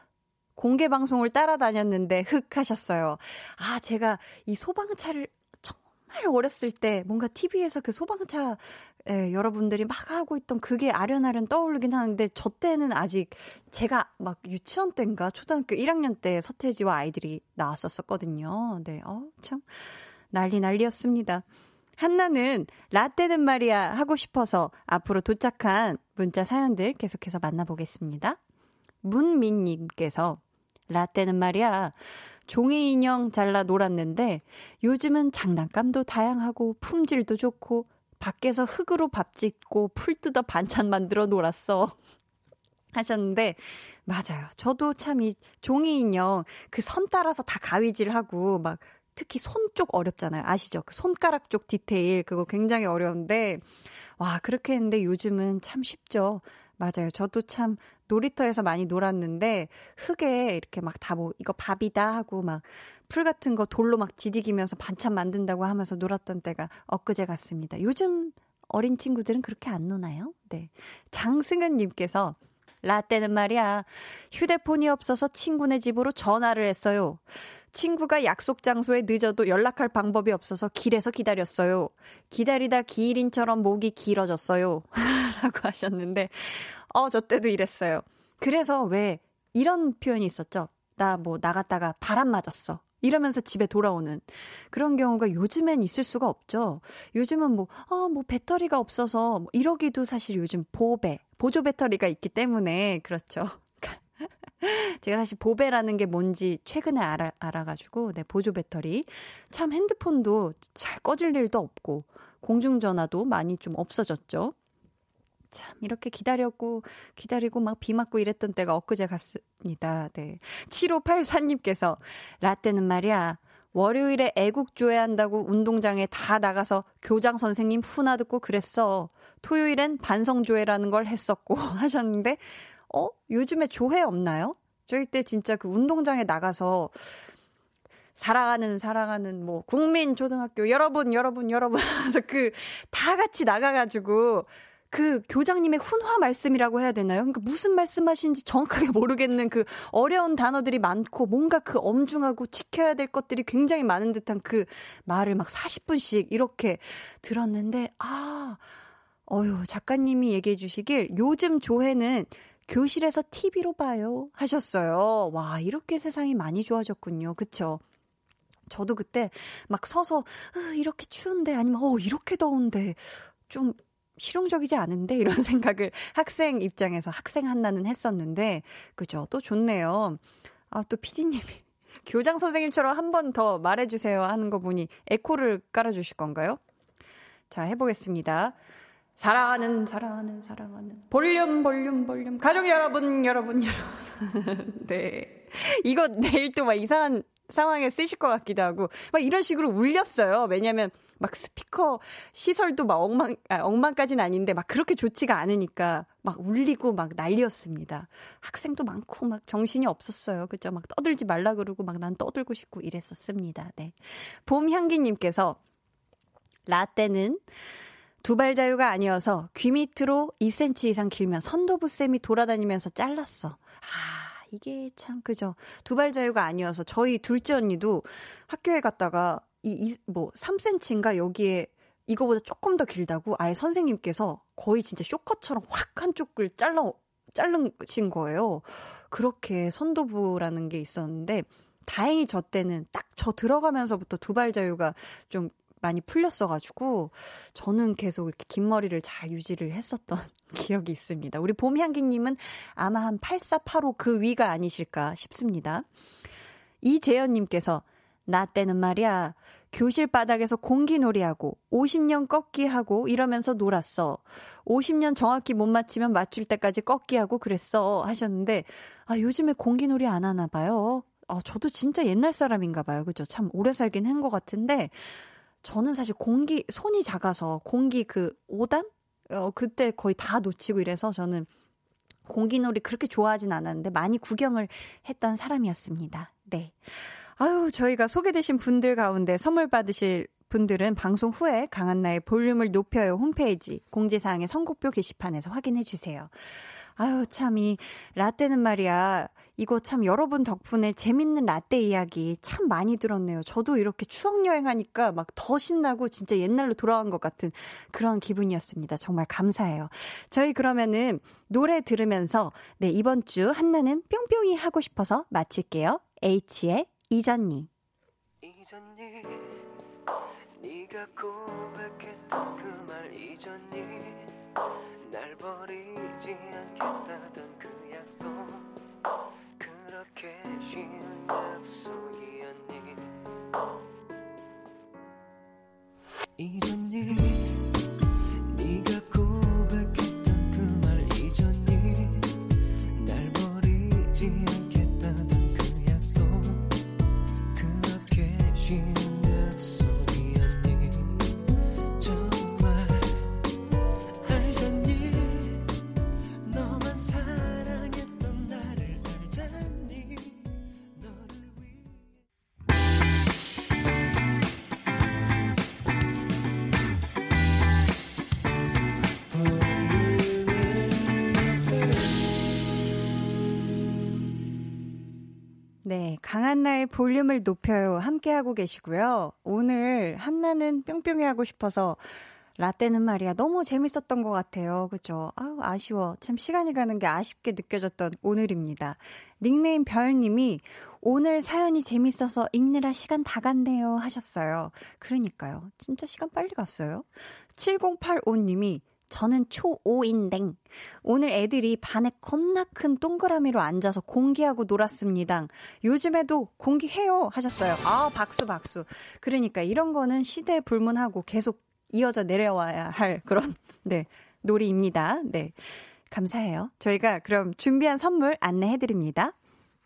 공개 방송을 따라다녔는데 흑 하셨어요. 아, 제가 이 소방차를 정말 어렸을 때 뭔가 TV에서 그 소방차 예, 여러분들이 막 하고 있던 그게 아련아련 떠오르긴 하는데 저 때는 아직 제가 막 유치원 때인가 초등학교 1학년 때 서태지와 아이들이 나왔었었거든요. 네, 어, 참 난리 난리였습니다. 한나는 라떼는 말이야 하고 싶어서 앞으로 도착한 문자 사연들 계속해서 만나보겠습니다. 문민님께서 라떼는 말이야 종이 인형 잘라 놀았는데 요즘은 장난감도 다양하고 품질도 좋고 밖에서 흙으로 밥 짓고 풀 뜯어 반찬 만들어 놀았어. [LAUGHS] 하셨는데, 맞아요. 저도 참 이 종이 인형 그 선 따라서 다 가위질하고 막 특히 손 쪽 어렵잖아요. 아시죠? 그 손가락 쪽 디테일 그거 굉장히 어려운데 와 그렇게 했는데 요즘은 참 쉽죠. 맞아요. 저도 참 놀이터에서 많이 놀았는데 흙에 이렇게 막 다 뭐 이거 밥이다 하고 막 풀 같은 거 돌로 막 지디기면서 반찬 만든다고 하면서 놀았던 때가 엊그제 같습니다. 요즘 어린 친구들은 그렇게 안 노나요? 네. 장승은 님께서 라떼는 말이야. 휴대폰이 없어서 친구네 집으로 전화를 했어요. 친구가 약속 장소에 늦어도 연락할 방법이 없어서 길에서 기다렸어요. 기다리다 기린처럼 목이 길어졌어요. [LAUGHS] 라고 하셨는데, 어, 저 때도 이랬어요. 그래서 왜 이런 표현이 있었죠? 나 뭐 나갔다가 바람 맞았어. 이러면서 집에 돌아오는 그런 경우가 요즘엔 있을 수가 없죠. 요즘은 뭐, 아, 뭐 배터리가 없어서 뭐 이러기도 사실 요즘 보배, 보조 배터리가 있기 때문에 그렇죠. [LAUGHS] 제가 사실 보배라는 게 뭔지 최근에 알아, 알아가지고, 네, 보조 배터리. 참 핸드폰도 잘 꺼질 일도 없고, 공중전화도 많이 좀 없어졌죠. 참, 이렇게 기다렸고, 기다리고 막 비 맞고 이랬던 때가 엊그제 같습니다. 네. 7584님께서, 라떼는 말이야, 월요일에 애국 조회한다고 운동장에 다 나가서 교장 선생님 후나 듣고 그랬어. 토요일엔 반성조회라는 걸 했었고 [LAUGHS] 하셨는데, 어? 요즘에 조회 없나요? 저희 때 진짜 그 운동장에 나가서 사랑하는 사랑하는 뭐 국민 초등학교 여러분 여러분 여러분 [LAUGHS] 하면서 그 다 같이 나가가지고 그 교장님의 훈화 말씀이라고 해야 되나요? 그러니까 무슨 말씀하시는지 정확하게 [LAUGHS] 모르겠는 그 어려운 단어들이 많고 뭔가 그 엄중하고 지켜야 될 것들이 굉장히 많은 듯한 그 말을 막 40분씩 이렇게 들었는데 아 어유 작가님이 얘기해 주시길 요즘 조회는 교실에서 TV로 봐요 하셨어요. 와 이렇게 세상이 많이 좋아졌군요. 그쵸? 저도 그때 막 서서 이렇게 추운데 아니면 어 이렇게 더운데 좀 실용적이지 않은데 이런 [LAUGHS] 생각을 학생 입장에서 학생 한나는 했었는데 그죠 또 좋네요. 아또 피디님이 [LAUGHS] 교장 선생님처럼 한 번 더 말해주세요 하는 거 보니 에코를 깔아주실 건가요? 자 해보겠습니다. 사랑하는 사랑하는 사랑하는 볼륨 볼륨 볼륨 가족 여러분 여러분 [LAUGHS] 여러분 네 이거 내일 또 막 이상한 상황에 쓰실 것 같기도 하고 막 이런 식으로 울렸어요 왜냐면 막 스피커 시설도 막 엉망, 아, 엉망까지는 아닌데 막 그렇게 좋지가 않으니까 막 울리고 막 난리였습니다. 학생도 많고 막 정신이 없었어요. 그죠? 막 떠들지 말라 그러고 막 난 떠들고 싶고 이랬었습니다. 네. 봄 향기님께서 라떼는 두발 자유가 아니어서 귀 밑으로 2cm 이상 길면 선도부쌤이 돌아다니면서 잘랐어. 아, 이게 참, 그죠. 두발 자유가 아니어서 저희 둘째 언니도 학교에 갔다가 이, 이, 뭐, 3cm인가 여기에 이거보다 조금 더 길다고 아예 선생님께서 거의 진짜 쇼커처럼 확 한쪽을 잘라, 자르신 거예요. 그렇게 선도부라는 게 있었는데, 다행히 저 때는 딱 저 들어가면서부터 두발 자유가 좀 많이 풀렸어가지고, 저는 계속 이렇게 긴 머리를 잘 유지를 했었던 [LAUGHS] 기억이 있습니다. 우리 봄향기님은 아마 한 8485 그 위가 아니실까 싶습니다. 이재현님께서 나 때는 말이야. 교실 바닥에서 공기놀이하고 50년 꺾기하고 이러면서 놀았어. 50년 정확히 못 맞히면 맞출 때까지 꺾기하고 그랬어. 하셨는데 아, 요즘에 공기놀이 안 하나 봐요. 아, 저도 진짜 옛날 사람인가 봐요. 그죠? 참 오래 살긴 한 것 같은데 저는 사실 공기 손이 작아서 공기 그 5단 어 그때 거의 다 놓치고 이래서 저는 공기놀이 그렇게 좋아하진 않았는데 많이 구경을 했던 사람이었습니다. 네. 아유, 저희가 소개되신 분들 가운데 선물 받으실 분들은 방송 후에 강한나의 볼륨을 높여요 홈페이지 공지사항의 선곡표 게시판에서 확인해 주세요. 아유, 참, 이 라떼는 말이야. 이거 참 여러분 덕분에 재밌는 라떼 이야기 참 많이 들었네요. 저도 이렇게 추억 여행하니까 막 더 신나고 진짜 옛날로 돌아간 것 같은 그런 기분이었습니다. 정말 감사해요. 저희 그러면은 노래 들으면서 네, 이번 주 한나는 뿅뿅이 하고 싶어서 마칠게요. H의 이전니 이전니 네가 고백했던 그말 잊었니 날 버리지 않겠다던 잊었니 네, 강한나의 볼륨을 높여요. 함께하고 계시고요. 오늘 한나는 뿅뿅이 하고 싶어서 라떼는 말이야 너무 재밌었던 것 같아요. 그죠? 아우, 아쉬워. 참 시간이 가는 게 아쉽게 느껴졌던 오늘입니다. 닉네임 별님이 오늘 사연이 재밌어서 읽느라 시간 다 갔네요 하셨어요. 그러니까요. 진짜 시간 빨리 갔어요. 7085님이 저는 초5인댕. 오늘 애들이 반에 겁나 큰 동그라미로 앉아서 공기하고 놀았습니다. 요즘에도 공기해요 하셨어요. 아, 박수, 박수. 그러니까 이런 거는 시대에 불문하고 계속 이어져 내려와야 할 그런, 네, 놀이입니다. 네. 감사해요. 저희가 그럼 준비한 선물 안내해드립니다.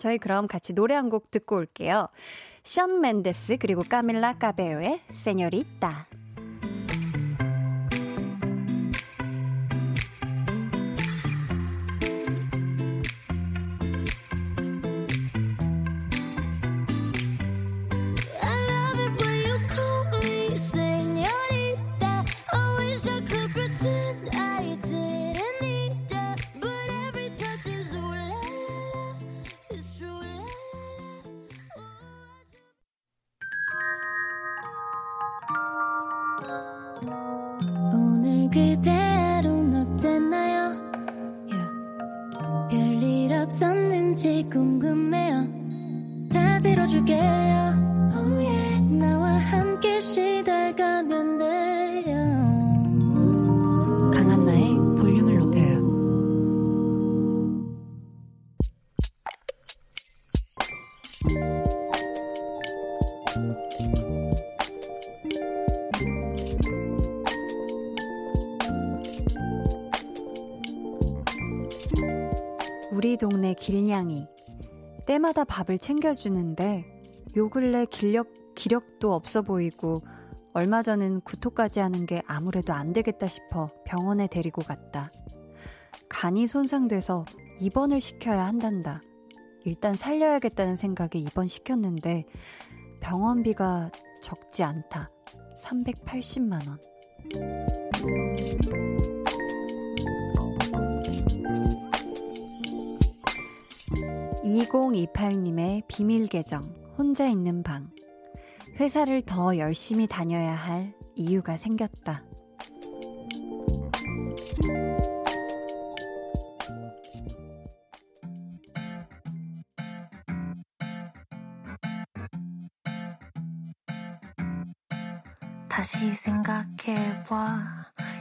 저희 그럼 같이 노래 한 곡 듣고 올게요. 션 맨데스 그리고 까밀라 까베오의 세뇨리따. 때마다 밥을 챙겨주는데 요 근래 기력, 기력도 없어 보이고 얼마 전은 구토까지 하는 게 아무래도 안 되겠다 싶어 병원에 데리고 갔다. 간이 손상돼서 입원을 시켜야 한단다. 일단 살려야겠다는 생각에 입원시켰는데 병원비가 적지 않다. 380만원. 2028님의 비밀 계정, 혼자 있는 방. 회사를 더 열심히 다녀야 할 이유가 생겼다. 다시 생각해봐.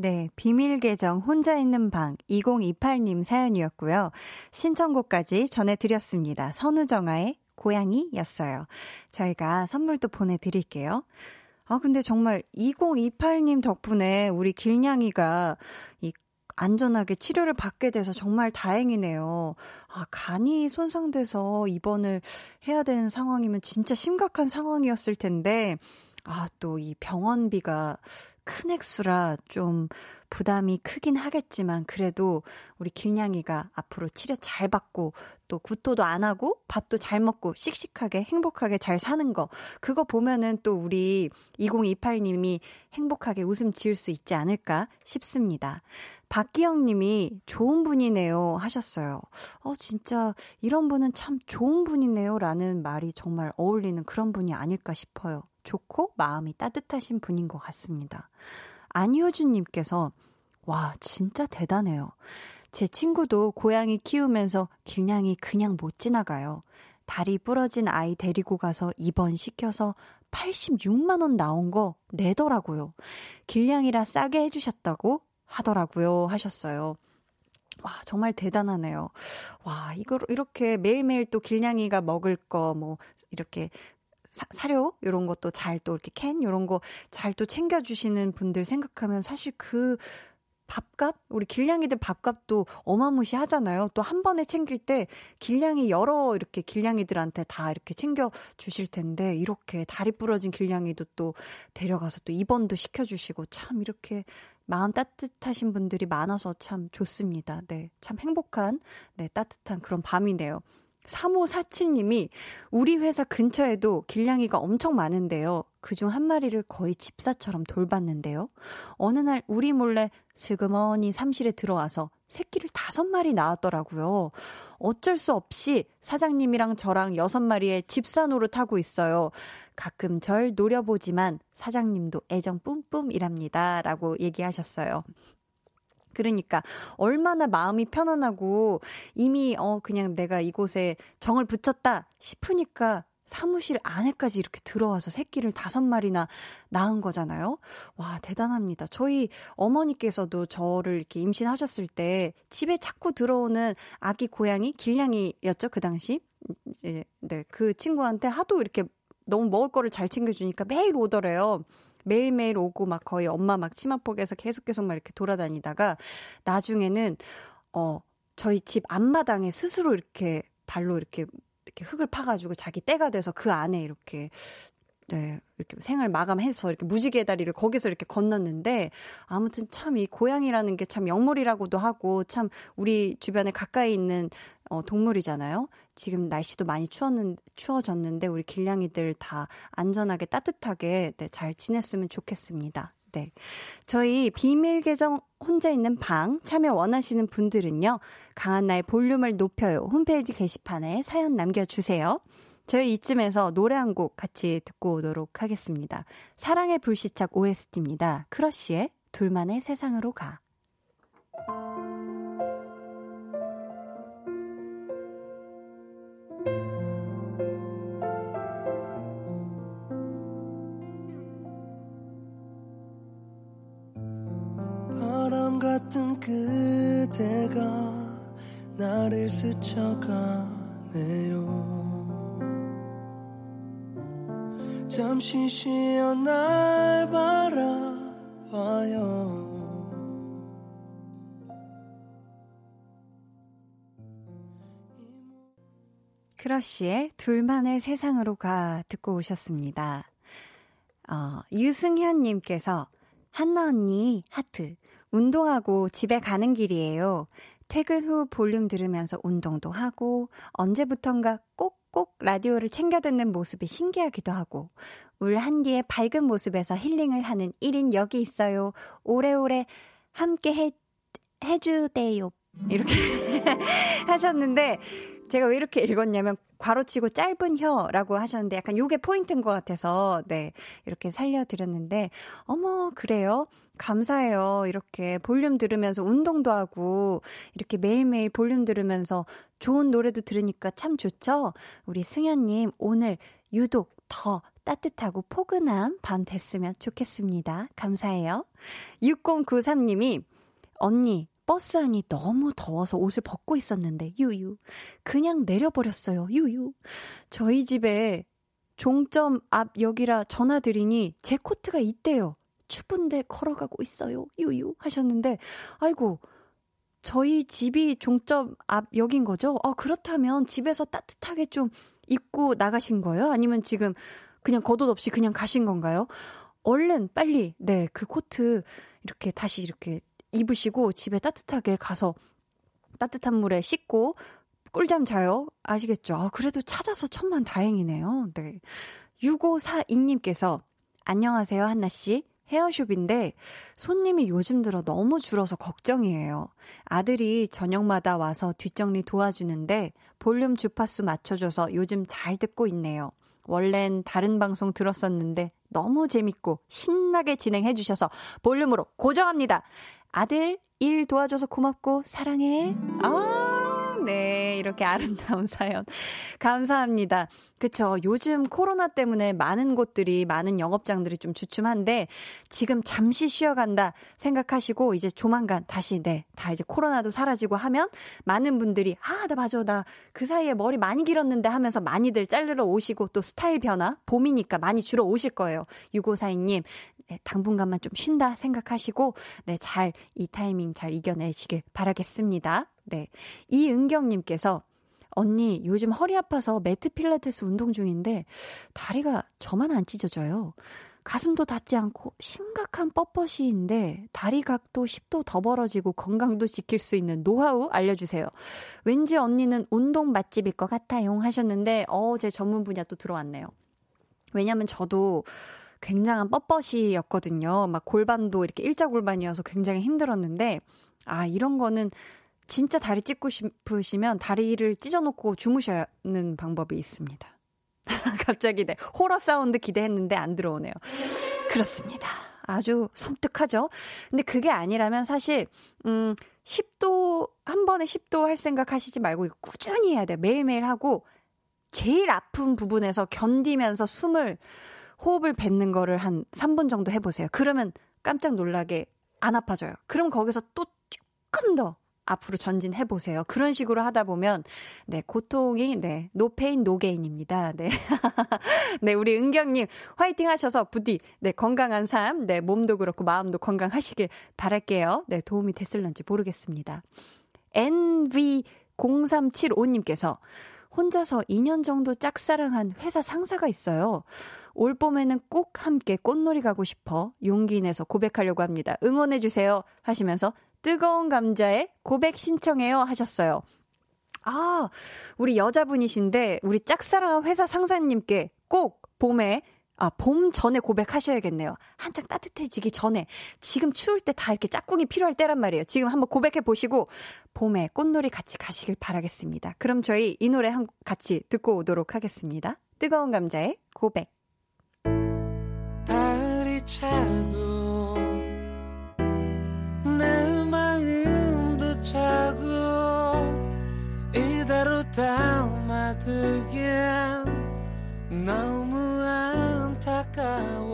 네, 비밀 계정 혼자 있는 방 2028님 사연이었고요. 신청곡까지 전해드렸습니다. 선우정아의 고양이였어요. 저희가 선물도 보내드릴게요. 아, 근데 정말 2028님 덕분에 우리 길냥이가 이 안전하게 치료를 받게 돼서 정말 다행이네요. 아, 간이 손상돼서 입원을 해야 되는 상황이면 진짜 심각한 상황이었을 텐데, 아, 또 이 병원비가 큰 액수라 좀 부담이 크긴 하겠지만 그래도 우리 길냥이가 앞으로 치료 잘 받고 또 구토도 안 하고 밥도 잘 먹고 씩씩하게 행복하게 잘 사는 거 그거 보면은 또 우리 2028님이 행복하게 웃음 지을 수 있지 않을까 싶습니다. 박기영 님이 좋은 분이네요 하셨어요. 어, 진짜 이런 분은 참 좋은 분이네요 라는 말이 정말 어울리는 그런 분이 아닐까 싶어요. 좋고 마음이 따뜻하신 분인 것 같습니다. 안효준님께서, 와, 진짜 대단해요. 제 친구도 고양이 키우면서 길냥이 그냥 못 지나가요. 다리 부러진 아이 데리고 가서 입원시켜서 86만원 나온 거 내더라고요. 길냥이라 싸게 해주셨다고 하더라고요. 하셨어요. 와, 정말 대단하네요. 와, 이걸 이렇게 매일매일 또 길냥이가 먹을 거, 뭐, 이렇게 사, 사료 요런 것도 잘 또 이렇게 캔 요런 거 잘 또 챙겨 주시는 분들 생각하면 사실 그 밥값? 우리 길냥이들 밥값도 어마무시 하잖아요. 또 한 번에 챙길 때 길냥이 여러 이렇게 길냥이들한테 다 이렇게 챙겨 주실 텐데 이렇게 다리 부러진 길냥이도 또 데려가서 또 입원도 시켜 주시고 참 이렇게 마음 따뜻하신 분들이 많아서 참 좋습니다. 네. 참 행복한, 네, 따뜻한 그런 밤이네요. 3547님이 우리 회사 근처에도 길냥이가 엄청 많은데요. 그중 한 마리를 거의 집사처럼 돌봤는데요. 어느 날 우리 몰래 슬그머니 사무실에 들어와서 새끼를 다섯 마리 낳았더라고요. 어쩔 수 없이 사장님이랑 저랑 여섯 마리의 집사 노릇하고 있어요. 가끔 절 노려보지만 사장님도 애정 뿜뿜이랍니다. 라고 얘기하셨어요. 그러니까 얼마나 마음이 편안하고 이미 어 그냥 내가 이곳에 정을 붙였다 싶으니까 사무실 안에까지 이렇게 들어와서 새끼를 다섯 마리나 낳은 거잖아요. 와, 대단합니다. 저희 어머니께서도 저를 이렇게 임신하셨을 때 집에 자꾸 들어오는 아기 고양이 길냥이였죠, 그 당시. 이제, 네, 그 친구한테 하도 이렇게 너무 먹을 거를 잘 챙겨주니까 매일 오더래요. 매일매일 오고 막 거의 엄마 막 치마폭에서 계속 계속 막 이렇게 돌아다니다가 나중에는 어 저희 집 앞마당에 스스로 이렇게 발로 이렇게 이렇게 흙을 파가지고 자기 때가 돼서 그 안에 이렇게 네, 이렇게 생을 마감해서 이렇게 무지개 다리를 거기서 이렇게 건넜는데 아무튼 참 이 고양이라는 게 참 영물이라고도 하고 참 우리 주변에 가까이 있는 어, 동물이잖아요. 지금 날씨도 많이 추웠는, 추워졌는데 우리 길냥이들 다 안전하게 따뜻하게 네, 잘 지냈으면 좋겠습니다. 네. 저희 비밀 계정 혼자 있는 방 참여 원하시는 분들은요. 강한나의 볼륨을 높여요. 홈페이지 게시판에 사연 남겨주세요. 저희 이쯤에서 노래 한 곡 같이 듣고 오도록 하겠습니다. 사랑의 불시착 OST입니다. 크러쉬의 둘만의 세상으로 가. 그대가 나를 스쳐가네요. 잠시 쉬어 날 바라봐요. 크러쉬의 둘만의 세상으로 가 듣고 오셨습니다. 어, 유승현님께서 한나 언니 하트 운동하고 집에 가는 길이에요. 퇴근 후 볼륨 들으면서 운동도 하고 언제부턴가 꼭꼭 라디오를 챙겨 듣는 모습이 신기하기도 하고 울 한디의 밝은 모습에서 힐링을 하는 1인 여기 있어요. 오래오래 함께 해, 해주대요. 이렇게 [LAUGHS] 하셨는데 제가 왜 이렇게 읽었냐면 괄호치고 짧은 혀라고 하셨는데 약간 요게 포인트인 것 같아서 네 이렇게 살려드렸는데 어머 그래요? 감사해요. 이렇게 볼륨 들으면서 운동도 하고 이렇게 매일매일 볼륨 들으면서 좋은 노래도 들으니까 참 좋죠? 우리 승현님 오늘 유독 더 따뜻하고 포근한 밤 됐으면 좋겠습니다. 감사해요. 6093님이 언니 버스 안이 너무 더워서 옷을 벗고 있었는데, 유유. 그냥 내려버렸어요, 유유. 저희 집에 종점 앞 여기라 전화드리니 제 코트가 있대요. 추운데 걸어가고 있어요, 유유. 하셨는데, 아이고, 저희 집이 종점 앞 여긴 거죠? 어, 그렇다면 집에서 따뜻하게 좀 입고 나가신 거예요? 아니면 지금 그냥 겉옷 없이 그냥 가신 건가요? 얼른 빨리, 네, 그 코트 이렇게 다시 이렇게 입으시고 집에 따뜻하게 가서 따뜻한 물에 씻고 꿀잠 자요. 아시겠죠? 아, 그래도 찾아서 천만 다행이네요. 네. 6542님께서 안녕하세요, 한나씨. 헤어숍인데 손님이 요즘 들어 너무 줄어서 걱정이에요. 아들이 저녁마다 와서 뒷정리 도와주는데 볼륨 주파수 맞춰줘서 요즘 잘 듣고 있네요. 원래는 다른 방송 들었었는데 너무 재밌고 신나게 진행해주셔서 볼륨으로 고정합니다. 아들 일 도와줘서 고맙고 사랑해. 아, 네, 이렇게 아름다운 [LAUGHS] 사연. 감사합니다. 그쵸. 요즘 코로나 때문에 많은 곳들이, 많은 영업장들이 좀 주춤한데, 지금 잠시 쉬어간다 생각하시고, 이제 조만간 다시, 네, 다 이제 코로나도 사라지고 하면, 많은 분들이, 아, 나 맞아. 나 그 사이에 머리 많이 길었는데 하면서 많이들 자르러 오시고, 또 스타일 변화, 봄이니까 많이 주러 오실 거예요. 6542님, 네, 당분간만 좀 쉰다 생각하시고, 네, 잘, 이 타이밍 잘 이겨내시길 바라겠습니다. 네. 이은경님께서, 언니, 요즘 허리 아파서 매트 필라테스 운동 중인데, 다리가 저만 안 찢어져요. 가슴도 닿지 않고 심각한 뻣뻣이인데 다리 각도 10도 더 벌어지고 건강도 지킬 수 있는 노하우 알려주세요. 왠지 언니는 운동 맛집일 것 같아요 하셨는데 어, 제 전문 분야 또 들어왔네요. 왜냐면 저도 굉장한 뻣뻣이였거든요. 막 골반도 이렇게 일자 골반이어서 굉장히 힘들었는데, 아, 이런 거는 진짜 다리 찢고 싶으시면 다리를 찢어놓고 주무셔는 방법이 있습니다. [LAUGHS] 갑자기 네, 호러 사운드 기대했는데 안 들어오네요. 그렇습니다. 아주 섬뜩하죠? 근데 그게 아니라면 사실, 음, 10도, 한 번에 10도 할 생각 하시지 말고 꾸준히 해야 돼요. 매일매일 하고, 제일 아픈 부분에서 견디면서 숨을 호흡을 뱉는 거를 한 3분 정도 해보세요. 그러면 깜짝 놀라게 안 아파져요. 그럼 거기서 또 조금 더 앞으로 전진해 보세요. 그런 식으로 하다 보면 네, 고통이 네, no pain no gain입니다. 네. [LAUGHS] 네, 우리 은경 님 화이팅 하셔서 부디 네, 건강한 삶, 네, 몸도 그렇고 마음도 건강하시길 바랄게요. 네, 도움이 됐을런지 모르겠습니다. NV0375님께서 혼자서 2년 정도 짝사랑한 회사 상사가 있어요. 올 봄에는 꼭 함께 꽃놀이 가고 싶어 용기 내서 고백하려고 합니다. 응원해주세요. 하시면서 뜨거운 감자에 고백 신청해요. 하셨어요. 아, 우리 여자분이신데, 우리 짝사랑한 회사 상사님께 꼭 봄에 아, 봄 전에 고백하셔야겠네요. 한창 따뜻해지기 전에. 지금 추울 때 다 이렇게 짝꿍이 필요할 때란 말이에요. 지금 한번 고백해 보시고, 봄에 꽃놀이 같이 가시길 바라겠습니다. 그럼 저희 이 노래 한 같이 듣고 오도록 하겠습니다. 뜨거운 감자의 고백. 달이 차고, 내 마음도 차고, 이대로 담아두기엔 너무 안타까워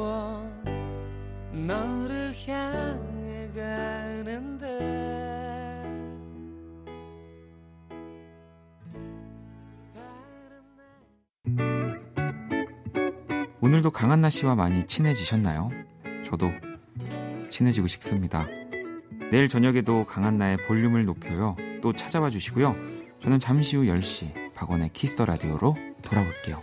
너를 향해 가 오늘도 강한나 씨와 많이 친해지셨나요? 저도 친해지고 싶습니다. 내일 저녁에도 강한나의 볼륨을 높여요. 또 찾아와 주시고요. 저는 잠시 후 10시 박원의 키스 더 라디오로 돌아올게요.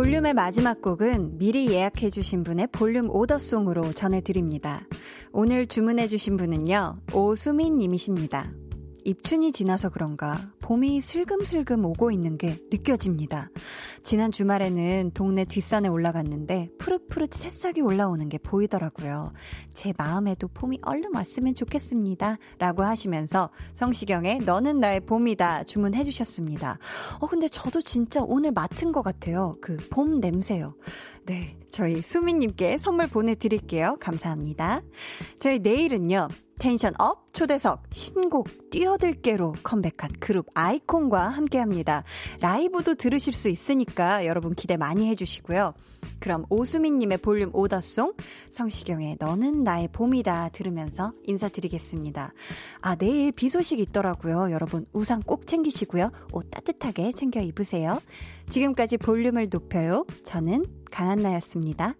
볼륨의 마지막 곡은 미리 예약해주신 분의 볼륨 오더송으로 전해드립니다. 오늘 주문해주신 분은요, 오수민 님이십니다. 입춘이 지나서 그런가 봄이 슬금슬금 오고 있는 게 느껴집니다. 지난 주말에는 동네 뒷산에 올라갔는데 푸릇푸릇 새싹이 올라오는 게 보이더라고요. 제 마음에도 봄이 얼른 왔으면 좋겠습니다. 라고 하시면서 성시경의 너는 나의 봄이다 주문해 주셨습니다. 어, 근데 저도 진짜 오늘 맡은 것 같아요. 그 봄 냄새요. 네. 저희 수민님께 선물 보내드릴게요. 감사합니다. 저희 내일은요. tension up 초대석 신곡 뛰어들게로 컴백한 그룹 아이콘과 함께 합니다. 라이브도 들으실 수 있으니까 여러분 기대 많이 해주시고요. 그럼 오수민님의 볼륨 오더 song, 성시경의 너는 나의 봄이다 들으면서 인사드리겠습니다. 아, 내일 비 소식 있더라고요. 여러분 우산 꼭 챙기시고요. 옷 따뜻하게 챙겨 입으세요. 지금까지 볼륨을 높여요. 저는 강한나였습니다.